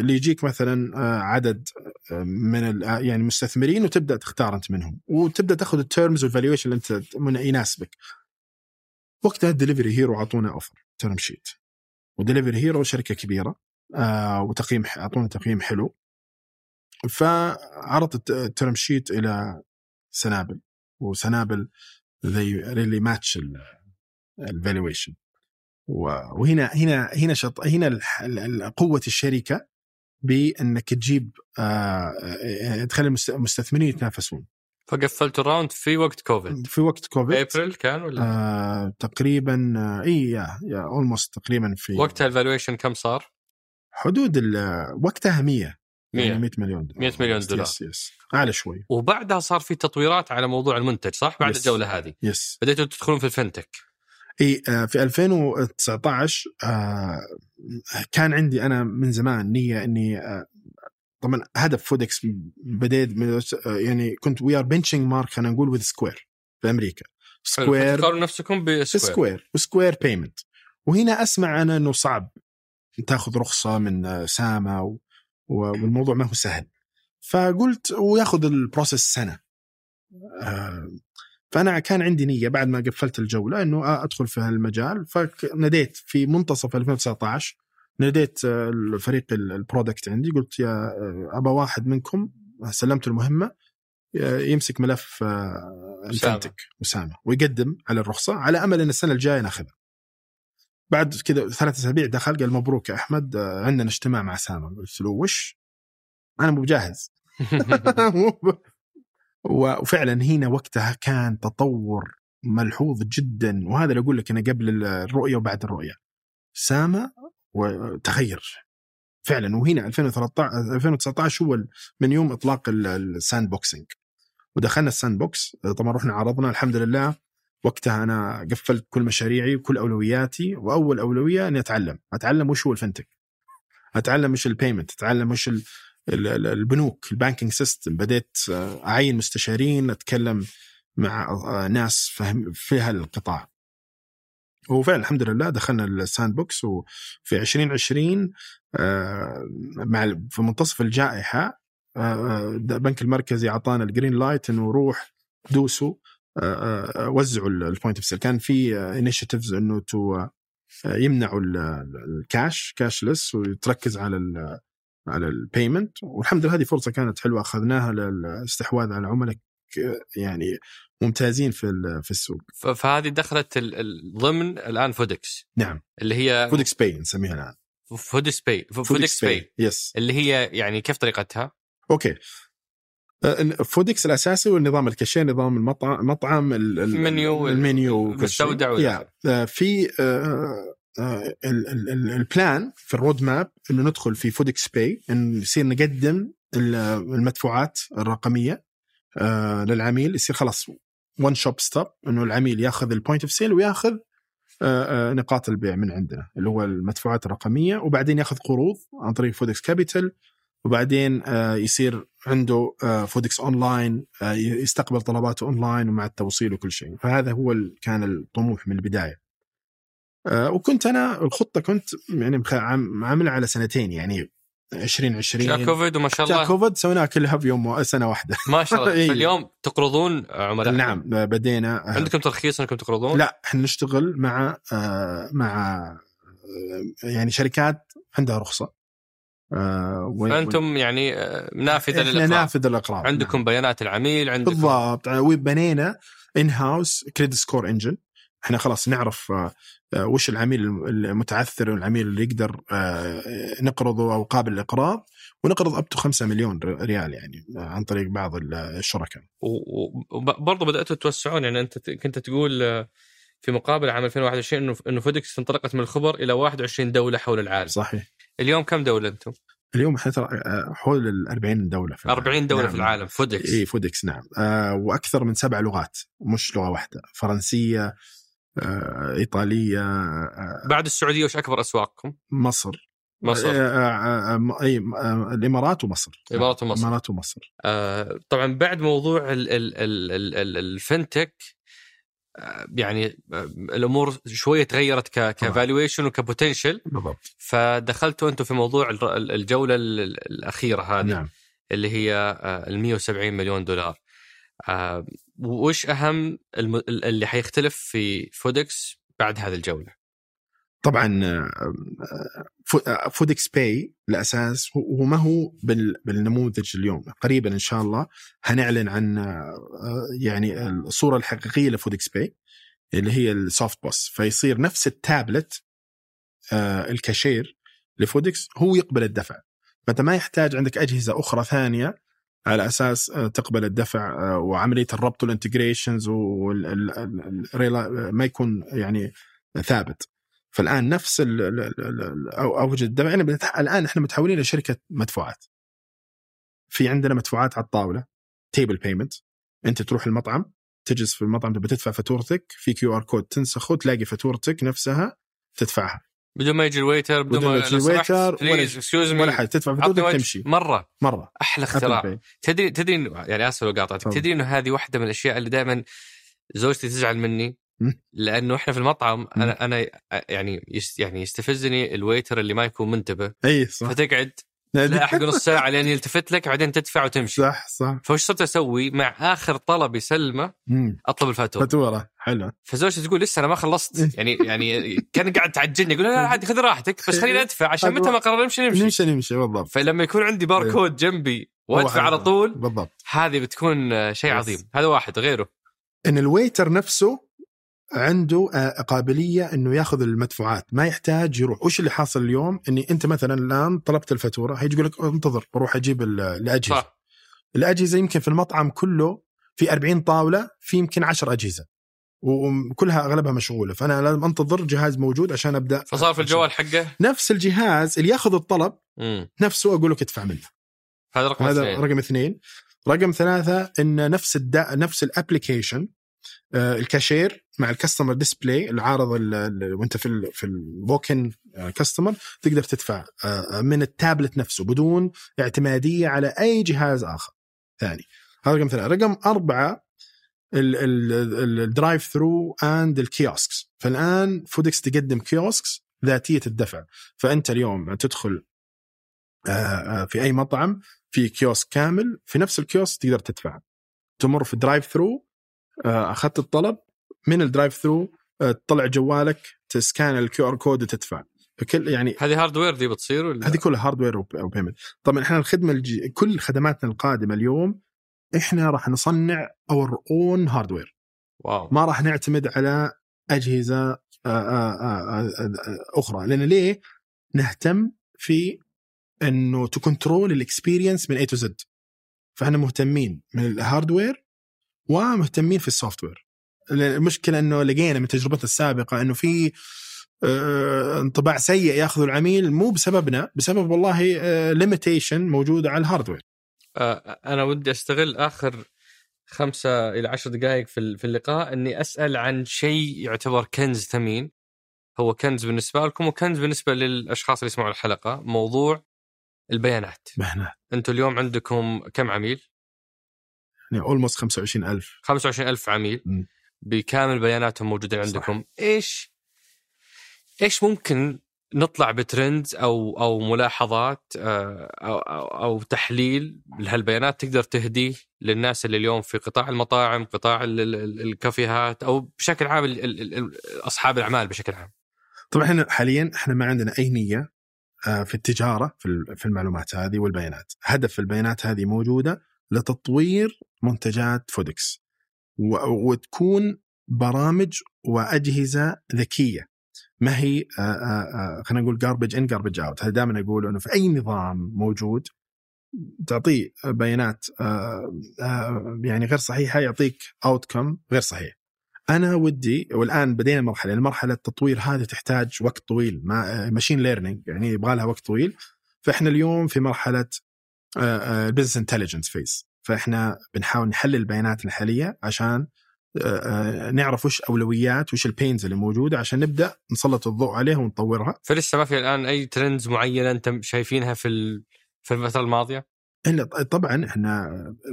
اللي يجيك مثلا آه، عدد آه، من يعني مستثمرين وتبدأ تختار أنت منهم. وتبدأ تأخذ ال terms وال valuation اللي أنت يناسبك. وقتها Delivery Hero أعطونا offer term sheet و Delivery Hero شركة كبيرة آه وتقييم أعطونا تقييم حلو. فعرضت ال term sheet إلى سنابل. وسنابل they really match ال valuation وهنا هنا هنا شط هنا قوة الشركة بأنك تجيب آه، آه، تخلي المست- المستثمرين يتنافسون. فقفلت ال round في وقت كوفيد. في وقت كوفيد. ابريل كان ولا؟ آه تقريبا آه، إي يا يا almost تقريبا في وقتها ال valuation كم صار؟ حدود ال- وقتها 100 100 يعني 100 مليون دولار. 100 مليون دولار. yes yes أعلى شوي. وبعدها صار في تطويرات على موضوع المنتج صح؟ بعد yes. الجوله هذه. yes بديتوا تدخلون في ال fintech. إي آه، في 2019 آه، كان عندي أنا من زمان نية إني آه، طبعا هدف Foodics بديت يعني كنت we are benchmarking خلينا نقول with Square في أمريكا. Square تقارنوا نفسكم ب Square Square و Square payment وهنا أسمع أنا إنه صعب تاخذ رخصة من ساما و- والموضوع ما هو سهل. فقلت وياخذ ال process سنة. فأنا كان عندي نية بعد ما قفلت الجولة إنه أدخل في هالمجال فناديت في منتصف 2019 ناديت آه، الفريق ال- ال product عندي قلت يا آه، ابى واحد منكم سلمت المهمة آه، يمسك ملف آه، ال fintech أسامة ويقدم على الرخصة على أمل إن السنة الجاية ناخذها. بعد كذا ثلاث أسابيع دخل قال مبروك يا أحمد آه، عندنا اجتماع مع سامه قلت له وش؟ أنا مو بجاهز وفعلا هنا وقتها كان تطور ملحوظ جدا. وهذا اللي أقول لك أنا قبل الرؤية وبعد الرؤية. سامة وتغير. فعلا. وهنا 2013 2019 هو من يوم إطلاق ال- ال sandboxing ودخلنا ال sandbox طبعا رحنا عرضنا. الحمد لله. وقتها أنا قفلت كل مشاريعي وكل أولوياتي. وأول أولوية إني أتعلم. أتعلم وش هو ال fintech. أتعلم وش ال payment أتعلم وش البنوك ال banking system. بديت آه، أعين مستشارين أتكلم مع آه، ناس فهم في هالقطاع. وفعلا الحمد لله دخلنا ال sandbox وفي 2020 آه، مع في منتصف الجائحة البنك المركزي أعطانا ال green light إنه روح دوسوا وزعوا البوينت اوف سيل كان في انيشيتيفز إنه تو يمنعوا ال- ال- الكاش كاشلس وتركز على على البيمنت والحمد لله هذه فرصة كانت حلوة أخذناها للاستحواذ على عملاء يعني ممتازين في في السوق. فهذه دخلت ضمن الآن فودكس نعم. اللي هي فودكس باي نسميها الآن. فودكس باي فودكس باي يس اللي هي يعني كيف طريقتها؟ أوكي. آه، فودكس الأساسي والنظام الكاشير نظام المطعم مطعم ال- ال- ال menu ال menu. المستودع آه، في آه، ال- ال- ال- ال plan في ال roadmap إنه ندخل في فودكس باي انه يصير نقدم ال- المدفوعات الرقمية آه، للعميل يصير خلاص one shop stop إنه العميل ياخذ ال point of sale وياخذ آه، نقاط البيع من عندنا اللي هو المدفوعات الرقمية وبعدين ياخذ قروض عن طريق فودكس Capital وبعدين يصير عنده فودكس اونلاين يستقبل طلباته اونلاين ومع التوصيل وكل شيء. فهذا هو كان الطموح من البداية. وكنت أنا الخطة كنت يعني عاملها على سنتين يعني 2020 جاء كوفيد وما شاء جاء الله. كوفيد سويناها كلها بيوم و- سنة واحدة. ما شاء الله. فاليوم تقرضون عملاء؟ نعم بدينا آه، عندكم ترخيص إنكم تقرضون؟ لا إحنا نشتغل مع آه، مع آه، يعني شركات عندها رخصة. آه، فأنتم يعني آه، نافذة إحنا للإقراض. نافذ الاقراض عندكم بيانات العميل عندكم بالضبط. وبنينا in-house credit score engine إحنا خلاص نعرف آه، آه، وش العميل المتعثر والعميل اللي يقدر آه، نقرضه أو قابل للإقراض ونقرض up to 5 مليون ريال يعني عن طريق بعض الشركاء وبرضه بدأتوا توسعون يعني أنت كنت تقول في مقابله عام 2021 إنه إنه فودكس انطلقت من الخبر إلى 21 دولة حول العالم صحيح اليوم كم دولة أنتم؟ اليوم إحنا ترى حول ال 40 دولة في العالم. 40 دولة نعم. في العالم فودكس اي فودكس نعم آه وأكثر من سبع لغات مش لغة واحدة فرنسية إيطالية آه بعد السعودية وش أكبر أسواقكم؟ مصر. مصر. آه آه آه أي آه الإمارات ومصر. الإمارات ومصر. الإمارات ومصر. آه، طبعا بعد موضوع ال ال ال ال ال ال fintech آه، يعني آه، الأمور شوية تغيرت ك valuation وك potential بالضبط. فدخلتوا أنتم في موضوع الجولة ال- ال- الأخيرة هذه نعم. اللي هي آه، ال 170 مليون دولار. وش أهم الم- ال- اللي حيختلف في فودكس بعد هذه الجولة؟ طبعا فو- فودكس Pay الاساس هو ما هو بال- بالنموذج اليوم. قريبا إن شاء الله هنعلن عن آه، يعني الصورة الحقيقية لفودكس Pay اللي هي ال soft POS فيصير نفس التابلت آه، الكاشير لفودكس هو يقبل الدفع. فأنت ما يحتاج عندك أجهزة أخرى ثانية على أساس آه، تقبل الدفع آه، وعملية الربط وال integrations ما يكون يعني ثابت. فالآن نفس أو اوجه الدفع. يعني الآن إحنا متحولين لشركه مدفوعات. في عندنا مدفوعات على الطاولة table payment أنت تروح المطعم تجلس في المطعم تبي تدفع فاتورتك في QR code تنسخه تلاقي فاتورتك نفسها تدفعها. بدون ما يجي ال waiter بدون بدون ما يجي ال waiter ولا- ولا حاجة تدفع فاتورتك تمشي. مرة. مرة. أحلى اختراع. تدري تدري يعني آسف لو قاطعتك. تدري إنه هذه واحدة من الأشياء اللي دائما زوجتي تزعل مني. لأنه إحنا في المطعم أنا أنا يعني يعني يستفزني ال waiter اللي ما يكون منتبه. اي صح. فتقعد لا حق نص ساعه لين يلتفت لك بعدين تدفع وتمشي. صح صح. فوش صرت أسوي مع آخر طلب يسلمه. أطلب الفاتورة. فاتورة حلو. فزوجتي تقول لسه أنا ما خلصت. يعني يعني كان قاعد تعجلني يقول لا لا عادي خذ راحتك بس خليني أدفع. عشان متى ما قرر نمشي نمشي. نمشي نمشي بالضبط. فلما يكون عندي باركود جنبي وأدفع على. طول بالضبط. هذه بتكون شيء. عظيم. هذا واحد غيره. إن الويتر نفسه عنده آه، قابلية إنه ياخذ المدفوعات ما يحتاج يروح. وش اللي حاصل اليوم؟ إني أنت مثلا الآن طلبت الفاتورة هيجي يقول لك انتظر بروح أجيب ال- الأجهزة. صح. الأجهزة يمكن في المطعم كله في 40 طاولة في يمكن 10 أجهزة. وكلها أغلبها مشغولة. فأنا لازم أنتظر جهاز موجود عشان أبدأ فصار في الجوال حقه؟ نفس الجهاز اللي ياخذ الطلب مم. نفسه أقول لك ادفع منه. هذا رقم هذا اثنين. رقم اثنين. رقم ثلاثة إن نفس الدا... نفس ال application الكاشير مع ال customer display العارض ال- ال- وانت في في ال walk-in customer تقدر تدفع آه، من التابلت نفسه بدون اعتمادية على أي جهاز آخر. ثاني هذا رقم ثلاثة. رقم أربعة ال drive-through and ال kiosks فالآن فودكس تقدم kiosks ذاتية الدفع. فأنت اليوم تدخل آه، آه، في أي مطعم في kiosk كامل في نفس ال kiosk تقدر تدفع. تمر في ال drive-through آه، أخذت الطلب. من ال drive-through آه، تطلع جوالك ت scan ال QR code وتدفع. فكل يعني هذه hardware دي بتصير ولا؟ هذه كلها hardware أو payment طبعا إحنا الخدمة الجي... كل خدماتنا القادمة اليوم إحنا راح نصنع our own hardware wow. ما راح نعتمد على أجهزة آه، آه، آه، آه، آه، أخرى. لأن ليه؟ نهتم في إنه to control ال experience من A to Z فإحنا مهتمين من ال hardware ومهتمين في ال software المشكلة إنه لقينا من تجربتنا السابقة إنه في آه، انطباع سيء يأخذه العميل مو بسببنا بسبب والله limitation موجوده على ال hardware آه، أنا ودي أستغل آخر خمسة إلى عشر دقائق في ال- في اللقاء إني أسأل عن شيء يعتبر كنز ثمين. هو كنز بالنسبة لكم وكنز بالنسبة للأشخاص اللي يسمعوا الحلقة موضوع البيانات. مهنه أنتم اليوم عندكم كم عميل؟ يعني اولموست 25000 25000 عميل م. بكامل بياناتهم موجودين صح. عندكم إيش إيش ممكن نطلع بترندز أو أو ملاحظات آه، أو أو, أو تحليل لهالبيانات تقدر تهديه للناس اللي اليوم في قطاع المطاعم، قطاع ال- ال- ال- الكافيهات أو بشكل عام ال- ال- ال- أصحاب الأعمال بشكل عام. طبعا إحنا حاليا إحنا ما عندنا أي نية آه، في التجارة في ال- في المعلومات هذه والبيانات، هدف البيانات هذه موجودة لتطوير منتجات فودكس. وتكون برامج وأجهزة ذكية. ما هي خلينا نقول garbage in garbage out هذا دائما أقول إنه في أي نظام موجود تعطيه بيانات يعني غير صحيحة يعطيك outcome غير صحيح. أنا ودي والآن بدينا مرحلة مرحله التطوير هذه تحتاج وقت طويل. ما machine learning يعني يبغى لها وقت طويل. فإحنا اليوم في مرحلة business intelligence phase فإحنا بنحاول نحلل البيانات الحالية عشان آه، آه، نعرف وش أولويات وش ال pains اللي موجودة عشان نبدأ نسلط الضوء عليها ونطورها فلسه ما في الآن أي trends معينة أنتم شايفينها في في الفترة الماضية؟ إلا طبعا إحنا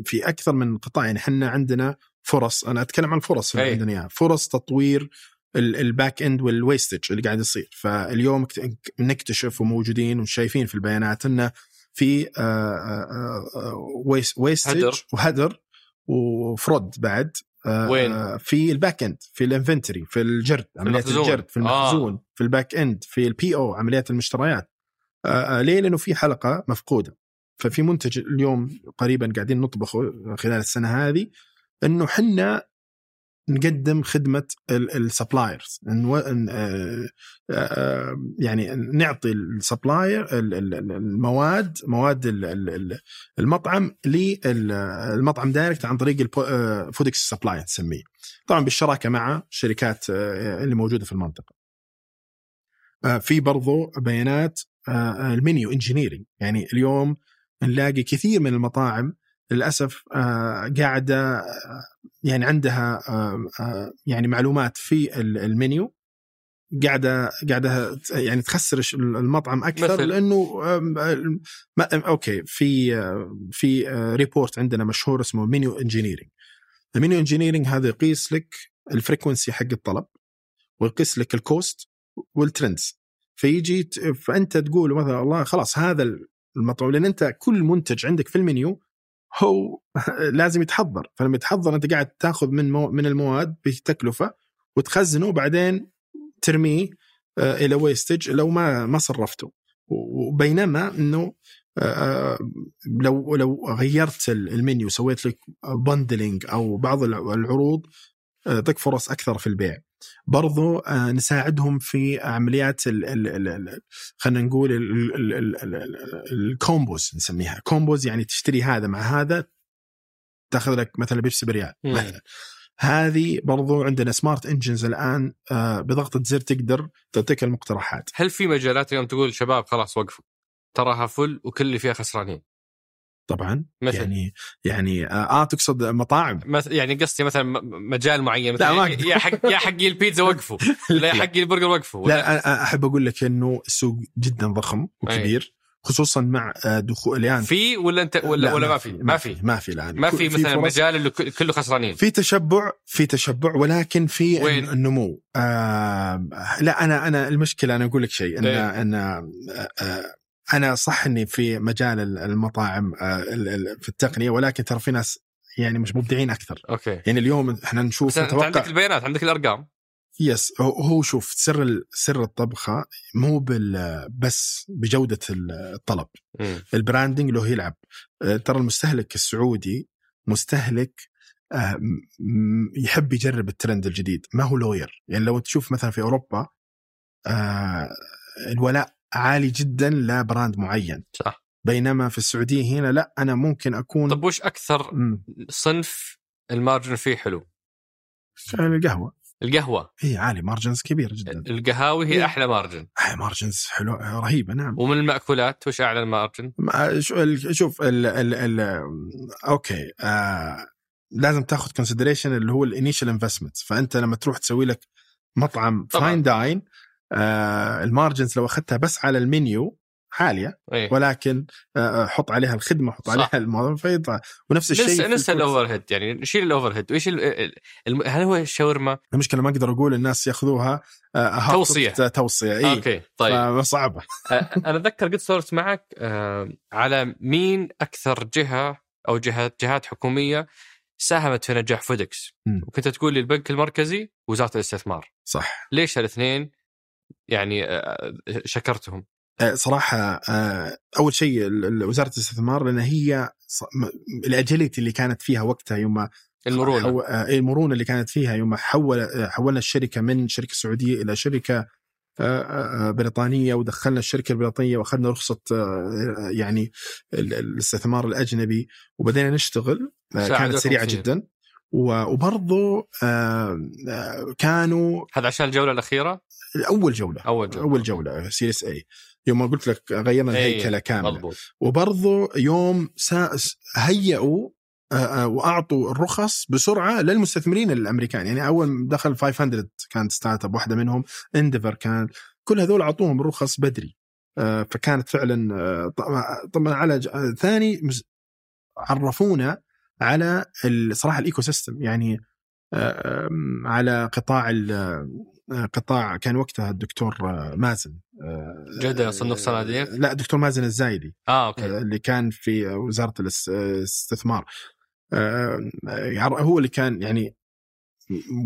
في أكثر من قطاع يعني إحنا عندنا فرص أنا أتكلم عن الفرص اللي. عندنا إياها فرص تطوير ال- back end وال wastage اللي قاعد يصير فاليوم نكتشف وموجودين وشايفين في البيانات انه في wastage هدر. وهدر و fraud بعد آه، وين؟ آه، في ال back end في ال inventory في الجرد عمليات. الجرد في المخزون آه. في ال back end في ال PO عمليات المشتريات آه، آه، ليه؟ لأنه في حلقة مفقودة ففي منتج اليوم قريبا قاعدين نطبخه خلال السنة هذه إنه حنا نقدم خدمة ال suppliers يعني نعطي ال supplier المواد مواد ال- ال- ال- المطعم للمطعم direct عن طريق فودكس supply نسميه طبعا بالشراكة مع الشركات آه، اللي موجودة في المنطقة. آه، في برضو بيانات آه، ال menu engineering يعني اليوم نلاقي كثير من المطاعم للأسف آه، قاعدة آه، يعني عندها آه، يعني معلومات في ال- المنيو. قاعدة قاعدة يعني تخسر المطعم أكثر مثل؟ لأنه okay في في report عندنا مشهور اسمه menu engineering ال menu engineering هذا يقيس لك ال frequency حق الطلب ويقيس لك ال cost وال trends فيجي فأنت تقول مثلا والله خلاص هذا المطعم لأن أنت كل منتج عندك في المنيو هو لازم يتحضر. فلما يتحضر أنت قاعد تأخذ من مو من المواد بتكلفة وتخزنه وبعدين ترميه آه، إلى wastage لو ما ما صرفته. وبينما إنه آه، لو لو غيرت ال- المنيو سويت لك bundling أو بعض الع- العروض آه، يعطيك فرص أكثر في البيع. برضو آه، نساعدهم في عمليات خلينا نقول ال- ال- ال- ال- ال- ال combos نسميها combos يعني تشتري هذا مع هذا تاخذ لك مثلا بيبسي بريال. مثلا هذه برضو عندنا smart engines الآن آه، بضغطه زر تقدر تعطيك المقترحات هل في مجالات اليوم تقول شباب خلاص وقفوا تراها full وكل اللي فيها خسرانين؟ طبعا. مثل؟ يعني يعني آه آه، تقصد مطاعم. مثل يعني قصدي مثلا مجال معين. مثلا لا، يا- حق يا حقي البيتزا وقفوا. لا يا حقي البرجر وقفوا ولا- لا أنا أحب أقول لك إنه السوق جدا ضخم وكبير خصوصا مع آه، دخول الآن. في ولا أنت ولا لا، ولا ما في ما في ما في الآن. ما في مثلا مجال اللي كل- كله خسرانين. في تشبع في تشبع ولكن في وين؟ النمو. آه لا أنا أنا المشكلة أنا أقول لك شيء. إن إيه. إن آه آه أنا صح إني في مجال المطاعم آه في التقنية ولكن ترى في ناس يعني مش مبدعين أكثر. okay. يعني اليوم إحنا نشوف بس أنت عندك البيانات عندك الأرقام. yes هو- شوف سر سر الطبخة مو بال بس بجودة الطلب. ال branding له يلعب. آه، ترى المستهلك السعودي مستهلك آه، يحب يجرب الترند الجديد. ما هو loyal يعني لو تشوف مثلا في أوروبا الولاء عالي جدا ل brand معين. صح. بينما في السعودية هنا لا أنا ممكن أكون طب وش أكثر مم، صنف ال margin فيه حلو؟ القهوة. القهوة. هي عالي margins كبير جدا. القهاوي هي إيه. أحلى margin آه، margins حلو رهيبة نعم. ومن المأكولات وش أعلى ال margin؟ ما- شو- ال- شوف ال ال ال okay آه لازم تاخذ consideration اللي هو ال initial investment فأنت لما تروح تسوي لك مطعم. fine dine آه ال margins لو أخذتها بس على المنيو عاليه إيه ولكن آه حط عليها الخدمة حط صح. عليها الموظف فيطلع ونفس الشيء ننسى. ال over head يعني نشيل ال overhead وايش هل هو الشاورما؟ المشكلة ما أقدر أقول الناس يأخذوها آه توصية. توصية إي okay طيب صعبه أنا أتذكر قد صورت معك أه، على مين أكثر جهة أو جهات جهات حكومية ساهمت في نجاح فودكس. وكنت تقول لي البنك المركزي ووزاره الاستثمار صح ليش الاثنين يعني شكرتهم. صراحة أول شيء وزارة الاستثمار لأن هي الأجيلتي اللي كانت فيها وقتها يوم المرونة. حو... آه، المرونة اللي كانت فيها يوم حول حولنا الشركة من شركة سعودية إلى شركة بريطانية ودخلنا الشركة البريطانية وأخذنا رخصة يعني ال- الاستثمار الأجنبي وبدينا نشتغل كانت سريعة كثير. جدا. و- وبرضو آه، كانوا هذا عشان الجولة الأخيرة؟ أول جولة أول جولة. أول جولة Series A يوم ما قلت لك غيرنا إيه، الهيكلة كاملة. مضبوط. وبرضو يوم سا... هيئوا آه، آه، وأعطوا الرخص بسرعة للمستثمرين الأمريكان. يعني أول دخل 500 كانت startup واحدة منهم Endeavor كان. كل هذول أعطوهم الرخص بدري. آه، فكانت فعلا طبعا- على ج- ثاني عرفونا على صراحة ال ecosystem يعني على قطاع ال- قطاع كان وقتها الدكتور آه، مازن آه، جدة صندوق صناديق؟ لا دكتور مازن الزايدي آه أوكي. اللي كان في وزارة الاس- الاستثمار. آه، يعر- هو اللي كان يعني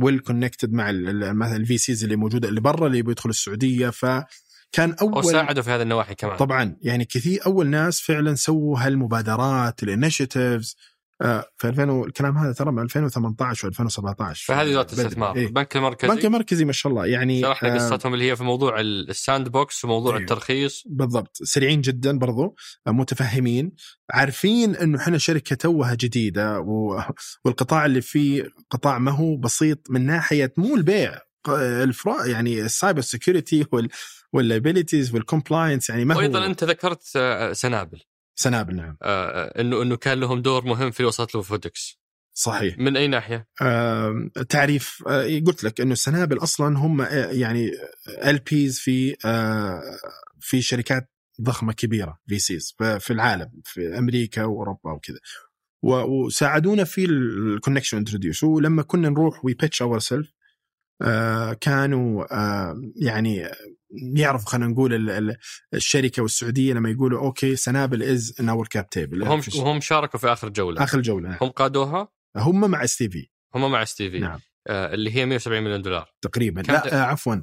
well connected مع مثلا ال VCs اللي موجودة اللي برا اللي بيدخل السعودية. فكان أول وساعدوا في هذه النواحي كمان. طبعا يعني كثير أول ناس فعلا سووا هالمبادرات ال initiatives في 2000 و- الكلام هذا ترى من 2018 و2017 فهذه وزاره بدري. الاستثمار إيه. البنك المركزي. البنك المركزي ما شاء الله. يعني شرحنا آه، قصتهم اللي هي في موضوع ال- sandbox وموضوع أيوه. الترخيص. بالضبط. سريعين جدا برضو متفهمين. عارفين إنه إحنا شركة توها جديدة و... والقطاع اللي فيه قطاع ما هو بسيط من ناحية مو البيع الفرا يعني السايبر سكيورتي وال والابيلتيز والكومبلاينس يعني ما هو. وأيضا أنت ذكرت آه، سنابل. سنابل نعم. آه، آه، إنه إنه كان لهم دور مهم في وصلت له فودكس. صحيح. من أي ناحية؟ آم، تعريف آه، قلت لك إنه السنابل أصلا هم آه، يعني ال بيز في آه، في شركات ضخمة كبيرة في سيز في العالم في أمريكا وأوروبا وكذا. وساعدونا في الكونكشن انتروديوس ولما كنا نروح وي بيتش اور سيلف كانوا آه، يعني يعرف خلينا نقول ال- ال- الشركة والسعودية لما يقولوا أوكي سنابل از ان اور كاب تيبل وهم وهم شاركوا في آخر جولة. آخر جولة نعم. هم قادوها؟ هم مع اس تي في هم مع ستيفي نعم. آه، اللي هي 170 مليون دولار. تقريبا. لا آه عفوا.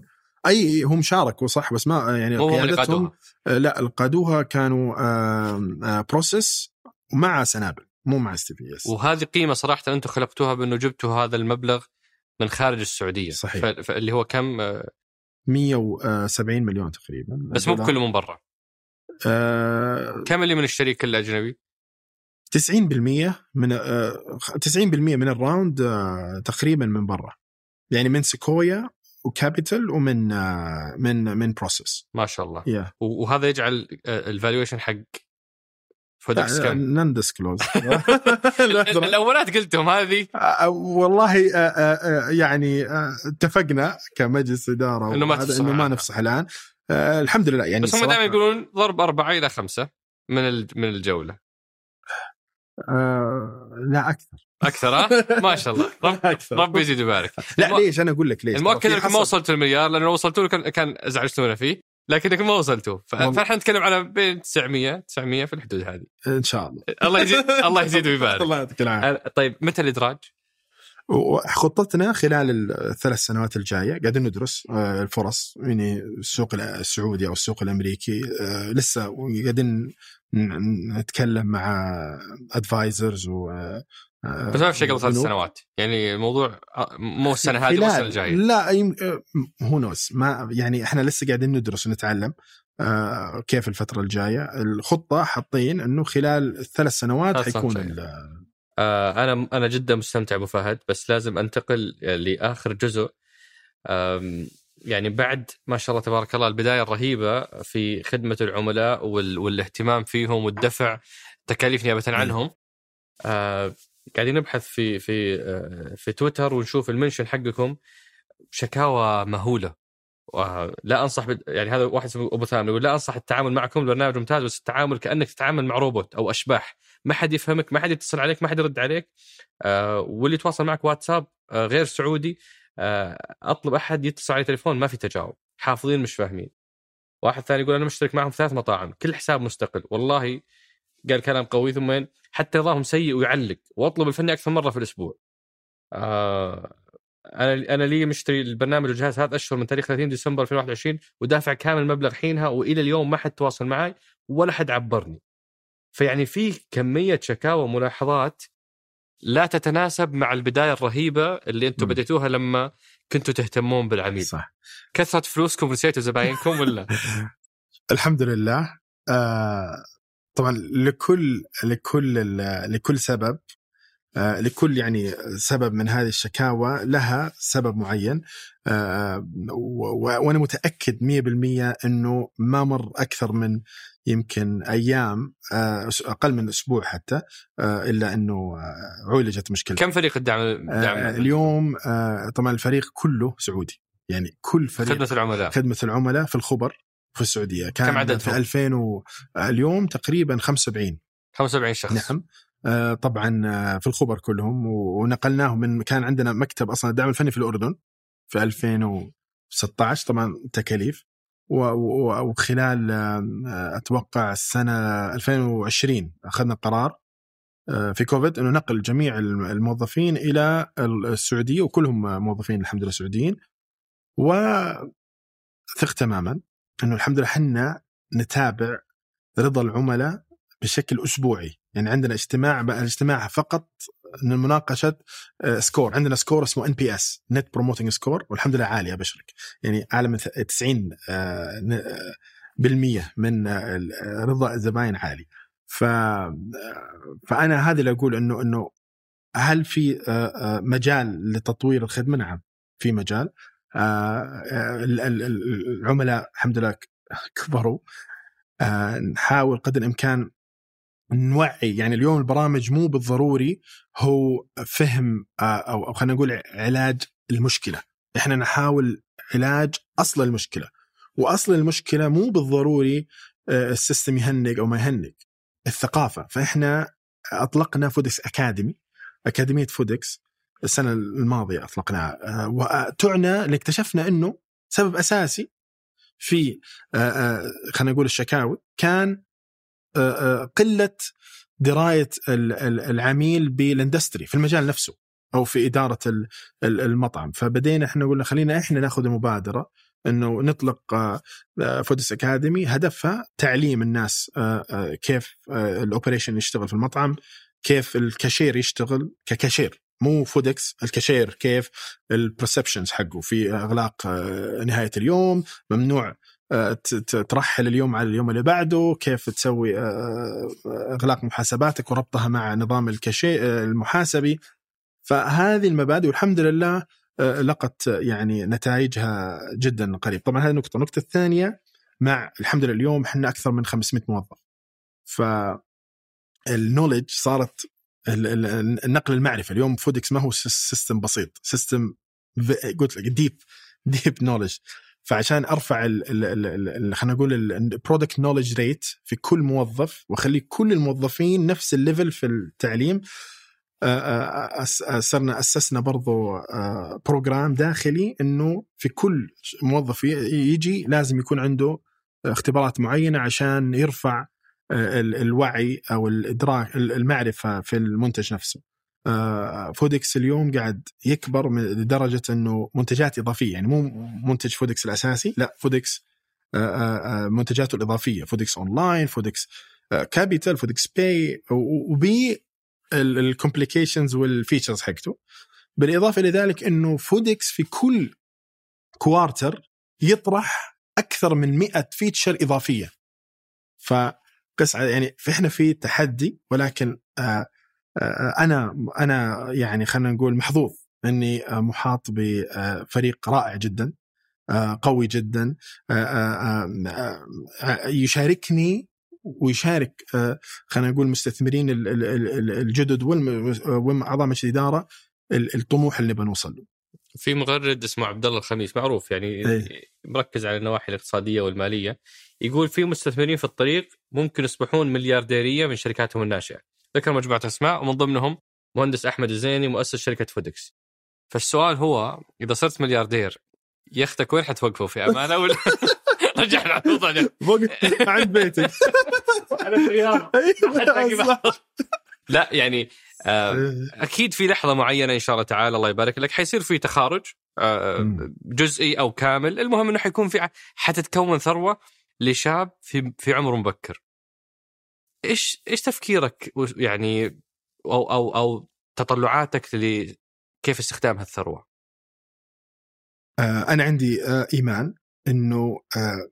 أي هم شاركوا صح بس ما يعني هم اللي قيادتهم قادوها. آه لا اللي قادوها كانوا آه آه Prosus مع سنابل مو مع STV yes وهذه قيمة صراحة أنتم خلقتوها بأنه جبتوا هذا المبلغ من خارج السعودية. صحيح. فاللي هو كم آه، 170 مليون تقريبا. بس مو دولار. كله من برا. آه كم اللي من الشريك الأجنبي؟ 90% من آه 90% من ال round آه تقريبا من برا. يعني من Sequoia و Capital ومن آه من من Prosus. ما شاء الله. و- وهذا يجعل ال valuation حق Foodics كم؟ non disclosed. الاولات قلتهم هذه. والله يعني اتفقنا كمجلس إدارة إنه ما إنه ما. نفصح الآن. الحمد لله يعني بس هم دائما يقولون ضرب أربعة إلى خمسة من من الجولة. آه، لا أكثر. أكثر ها؟ ما شاء الله. رب أكثر. ربي يزيد ويبارك. لا الم- ليش؟ أنا أقول لك ليش؟ المؤكد انكم ما وصلتوا المليار لأنه لو وصلتوا له كان كان ازعجتونا فيه. لكنكم ما وصلتوا. فإحنا نتكلم على بين 900 900 في الحدود هذه. إن شاء الله. الله يزيد الله يزيد ويبارك. الله يعطيك العافية. طيب متى الإدراج؟ وخطتنا خلال الثلاث سنوات الجاية قاعدين ندرس آه، الفرص يعني السوق السعودي أو السوق الأمريكي آه، لسه قاعدين نتكلم مع ادفايزرز و بس ما في شيء قبل ثلاث. سنوات. يعني الموضوع أه، مو السنة هذه مو السنة خلال- الجاية. لا يم... هو نوز ما يعني إحنا لسه قاعدين ندرس ونتعلم آه كيف الفترة الجاية. الخطة حاطين إنه خلال الثلاث سنوات ثلاث سنوات حيكون آه أنا أنا جدا مستمتع أبو فهد بس لازم أنتقل لآخر جزء. يعني بعد ما شاء الله تبارك الله البداية الرهيبة في خدمة العملاء وال... والاهتمام فيهم والدفع تكاليف نيابة عنهم. آه قاعدين نبحث في في آه في تويتر ونشوف المنشن حقكم. شكاوى مهولة. ولا أنصح بد... يعني هذا واحد اسمه أبو ثامر يقول لا أنصح التعامل معكم البرنامج ممتاز بس التعامل كأنك تتعامل مع روبوت أو أشباح. ما حد يفهمك ما حد يتصل عليك ما حد يرد عليك. آه واللي يتواصل معك واتساب آه غير سعودي آه أطلب أحد يتصل علي تليفون ما في تجاوب. حافظين مش فاهمين. واحد ثاني يقول أنا مشترك معهم في ثلاث مطاعم كل حساب مستقل. والله قال كلام قوي ثم حتى نظامهم سيء ويعلق. وأطلب الفني أكثر مرة في الأسبوع. آه أنا أنا لي مشتري البرنامج والجهاز هذا أشهر من تاريخ 30 ديسمبر 2021 ودافع كامل المبلغ حينها وإلى اليوم ما حد تواصل معي ولا حد عبرني. فيعني في كمية شكاوى وملاحظات لا تتناسب مع البداية الرهيبة اللي أنتم. بديتوها لما كنتوا تهتمون بالعميل. صح. كثرة فلوسكم ونسيتوا زباينكم ولا؟ الحمد لله. آه طبعا لكل لكل لكل سبب آه لكل يعني سبب من هذه الشكاوى لها سبب معين آه و- وأنا متأكد 100% إنه ما مر أكثر من يمكن أيام آه أقل من أسبوع حتى آه إلا إنه آه عولجت مشكلة. كم فريق الدعم دعم آه اليوم آه طبعا الفريق كله سعودي. يعني كل فريق خدمة العملاء. خدمة العملاء في الخبر. في السعودية. كان كم عددهم؟ في 2000 و... اليوم تقريبا 75 75 شخص. نعم. آه، طبعا آه، في الخبر كلهم ونقلناهم من كان عندنا مكتب أصلا الدعم الفني في الأردن في 2016 طبعا تكاليف. وخلال آه، أتوقع السنة 2020 أخذنا قرار في كوفيد إنه نقل جميع الم- الموظفين إلى السعودية وكلهم موظفين الحمد لله سعوديين. وثق تماما. إنه الحمد لله إحنا نتابع رضا العملاء بشكل أسبوعي. يعني عندنا اجتماع الاجتماع فقط مناقشه آه، score عندنا score اسمه NPS net promoting score والحمد لله عالي ابشرك يعني أعلى من 90 آه، آه، بالمية من رضا الزباين عالي. ف فأنا هذا اللي أقول إنه إنه هل في مجال لتطوير الخدمة؟ نعم في مجال. آه، آه، ال- ال- ال- العملاء الحمد لله كبروا. آه، نحاول قدر الإمكان نوعي يعني اليوم البرامج مو بالضروري هو فهم أو خلينا نقول علاج المشكلة. إحنا نحاول علاج أصل المشكلة. وأصل المشكلة مو بالضروري ال system يهنج أو ما يهنج الثقافة. فإحنا أطلقنا Foodics Academy أكاديمية Foodics. السنة الماضية أطلقناها. آه، وتعنى اللي اكتشفنا إنه سبب أساسي في آه، آه، خلينا نقول الشكاوي كان قلة دراية ال- ال- العميل بال industry في المجال نفسه أو في إدارة ال- ال- المطعم. فبدينا إحنا قلنا خلينا إحنا ناخذ المبادره إنه نطلق Foodics Academy. هدفها تعليم الناس كيف ال operation يشتغل في المطعم كيف الكاشير يشتغل ككاشير. مو Foodics الكاشير كيف ال perceptions حقه. في أغلاق آه، نهاية اليوم ممنوع آه، ترحل اليوم على اليوم اللي بعده كيف تسوي آه، أغلاق محاسباتك وربطها مع نظام الكاشي آه، المحاسبي. فهذه المبادئ والحمد لله لقت يعني نتائجها جدا قريب. طبعا هذه نقطة. النقطة الثانية مع الحمد لله اليوم إحنا أكثر من 500 موظف. ف ال knowledge صارت النقل المعرفة. اليوم Foodics ما هو system بسيط. system قلت لك deep deep knowledge فعشان أرفع خلينا نقول ال product knowledge rate في كل موظف وأخلي كل الموظفين نفس ال level في التعليم. صرنا أسسنا برضو program داخلي إنه في كل موظف يجي لازم يكون عنده اختبارات معينة عشان يرفع الوعي أو الإدراك ال- المعرفة في المنتج نفسه. آه، Foodics اليوم قاعد يكبر لدرجة إنه منتجات إضافية. يعني مو منتج Foodics الأساسي لا Foodics آه، آه، آه، منتجاته الإضافية. Foodics Online Foodics آه، Capital Foodics Pay وبي ال complications وال features حقته. بالإضافة إلى ذلك إنه Foodics في كل quarter يطرح أكثر من 100 feature إضافية. فقس يعني فاحنا في تحدي ولكن آه، آه، أنا أنا يعني خلينا نقول محظوظ إني آه، محاط بفريق رائع جدا قوي جدا يشاركني ويشارك خلينا نقول ال- الجدد مجلس الإدارة ال- الطموح اللي بنوصل له. في مغرد اسمه عبد الله الخميس معروف يعني إيه. مركز على النواحي الاقتصادية والمالية يقول في مستثمرين في الطريق ممكن يصبحون مليارديرية من شركاتهم الناشئة. ذكر مجموعة أسماء ومن ضمنهم مهندس أحمد الزيني مؤسس شركة فودكس. فالسؤال هو إذا صرت ملياردير يختك وين حتوقفه في أمانة ولا رجعنا على الموضوع فوق عند بيتك. على السياره أيوة،. لا يعني آه أكيد في لحظة معينة إن شاء الله تعالى الله يبارك لك حيصير في تخارج آه،. جزئي أو كامل. المهم إنه حيكون في حتتكون ثروة لشاب في في عمر مبكر. إيش إيش تفكيرك؟ يعني أو أو أو تطلعاتك لكيف استخدام هالثروة؟ آه، أنا عندي آه، إيمان إنه آه،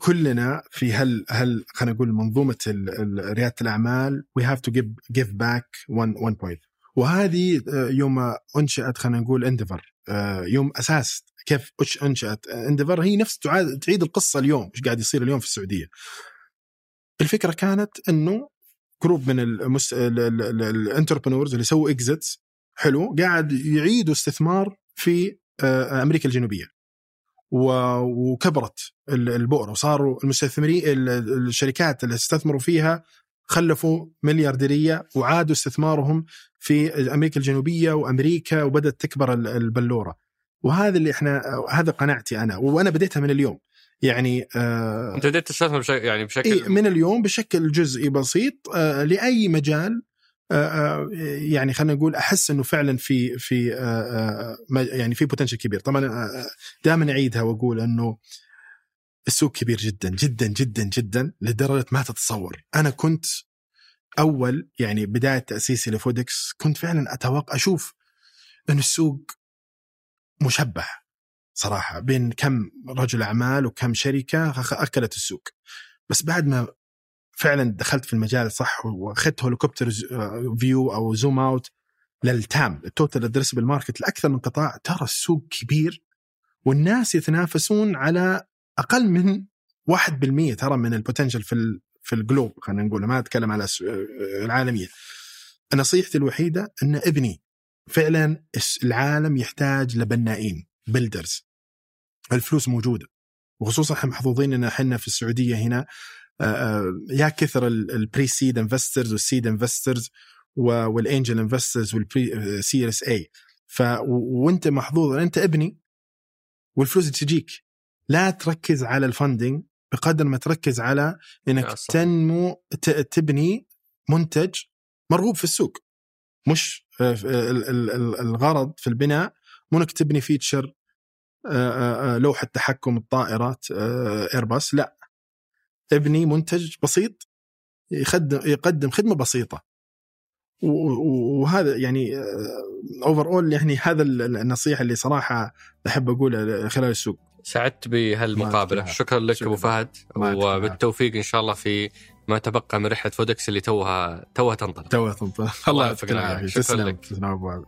كلنا في هل هل خلينا نقول منظومة ريادة الأعمال we have to give back at one point وهذه يوم أنشأت خلينا نقول Endeavor يوم أساس كيف أنشأت؟ Endeavor هي نفس تعيد القصة اليوم إيش قاعد يصير اليوم في السعودية. الفكرة كانت إنه group من ال entrepreneurs اللي سووا exits حلو قاعد يعيدوا استثمار في آه، أمريكا الجنوبية. وكبرت ال- البؤره وصاروا المستثمرين ال- الشركات اللي استثمروا فيها خلفوا مليارديرية وعادوا استثمارهم في أمريكا الجنوبية وأمريكا وبدأت تكبر ال- البلورة. وهذا اللي إحنا هذا قناعتي أنا وأنا بديتها من اليوم. يعني آه أنت بديت تستثمر بشكل يعني بشكل إيه من اليوم بشكل جزئي بسيط آه، لأي مجال آه، آه، يعني خلينا نقول أحس إنه فعلا في في آه، آه، يعني في بوتنشل كبير. طبعا دائما أعيدها وأقول إنه السوق كبير جدا جدا جدا جدا لدرجة ما تتصور. أنا كنت أول يعني بداية تأسيسي لفودكس كنت فعلا أتوقع أشوف إنه السوق مشبع صراحة بين كم رجل أعمال وكم شركة أكلت السوق. بس بعد ما فعلا دخلت في المجال صح وأخذت helicopter view أو zoom out لل TAM ال total addressable market لأكثر من قطاع ترى السوق كبير والناس يتنافسون على أقل من 1% ترى من ال potential في في ال globe خلينا نقول ما أتكلم على الس- العالمية. نصيحتي الوحيدة إن ابني فعلا العالم يحتاج لبنائين builders الفلوس موجودة. وخصوصا إحنا محظوظين إن إحنا في السعودية هنا يا كثر ال pre-seed investors وال seed investors وال angel investors وال pre-Series A ف وأنت محظوظ أنت ابني والفلوس تجيك. لا تركز على ال funding بقدر ما تركز على إنك. تنمو تبني منتج مرغوب في السوق. مش الغرض في البناء مو إنك تبني feature آه، آه، آه، لوحة تحكم الطائرات آه، ايرباص لا. ابني منتج بسيط يقدم يقدم خدمة بسيطة. وهذا يعني overall يعني هذا ال- النصيحة اللي صراحة أحب أقولها خلال السوق. سعدت بهالمقابلة. شكرا لك. أبو فهد وبالتوفيق إن شاء الله في ما تبقى من رحلة Foodics اللي توها توها تنطلق. تو تنطلق. الله. يعطيك العافيه شكراً لك.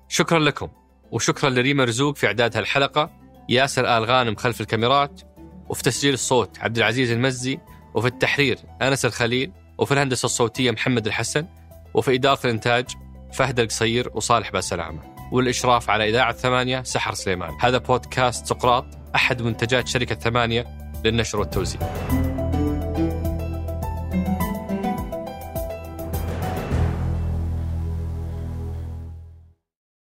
شكرا لكم. وشكرا لريما رزوق في إعداد هالحلقة ياسر آل غانم خلف الكاميرات وفي تسجيل الصوت عبد العزيز المزي وفي التحرير أنس الخليل وفي الهندسة الصوتية محمد الحسن وفي إدارة الإنتاج فهد القصير وصالح باسلامة والإشراف على إذاعة ثمانية سحر سليمان. هذا بودكاست سقراط أحد منتجات شركة ثمانية للنشر والتوزيع.